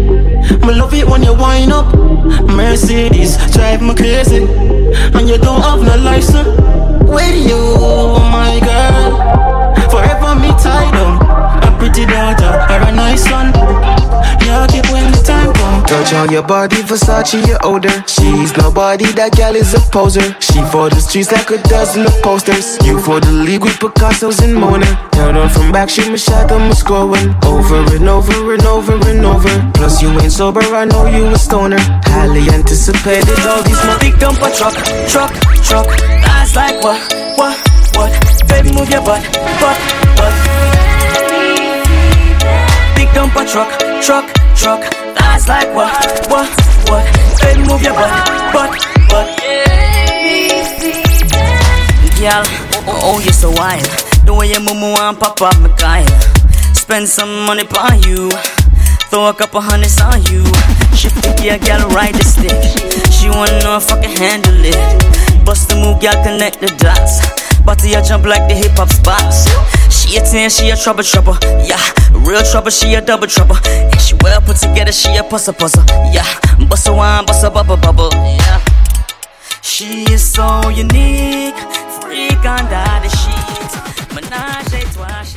Me love it when you wind up. Mercedes drive me crazy, and you don't have no license. With you, my girl, forever me tied down. A pretty daughter or a nice son. You keep when the time. Touch on your body, Versace, your odor. She's nobody, that gal is a poser. She for the streets like a dozen of posters. You for the league with Picasso's and Mona. Turn on from back, shoot me shot, I'm scoring. Over and over and over and over. Plus you ain't sober, I know you a stoner. Highly anticipated, all these my big dumper truck, truck, truck. Eyes like what, what, what? Baby, move your butt, butt, butt. Big a truck, truck, truck. That's like what, what, what? Baby, move your butt, butt, butt. Girl, oh, oh you're so wild. The way you move, move and pop up my Kyle. Spend some money on you. Throw a couple hundreds on you. She think a girl ride the stick. She wanna know if I can handle it. Bust the move, girl, connect the dots. Body a jump like the hip hop spots. She a ten, she a trouble trouble. Yeah, real trouble, she a double trouble. Yeah, she well put together, she a puzzle puzzle. Yeah, bust a wine, bust a bubble bubble. Yeah, she is so unique. Freak under the sheets. Menage a trois,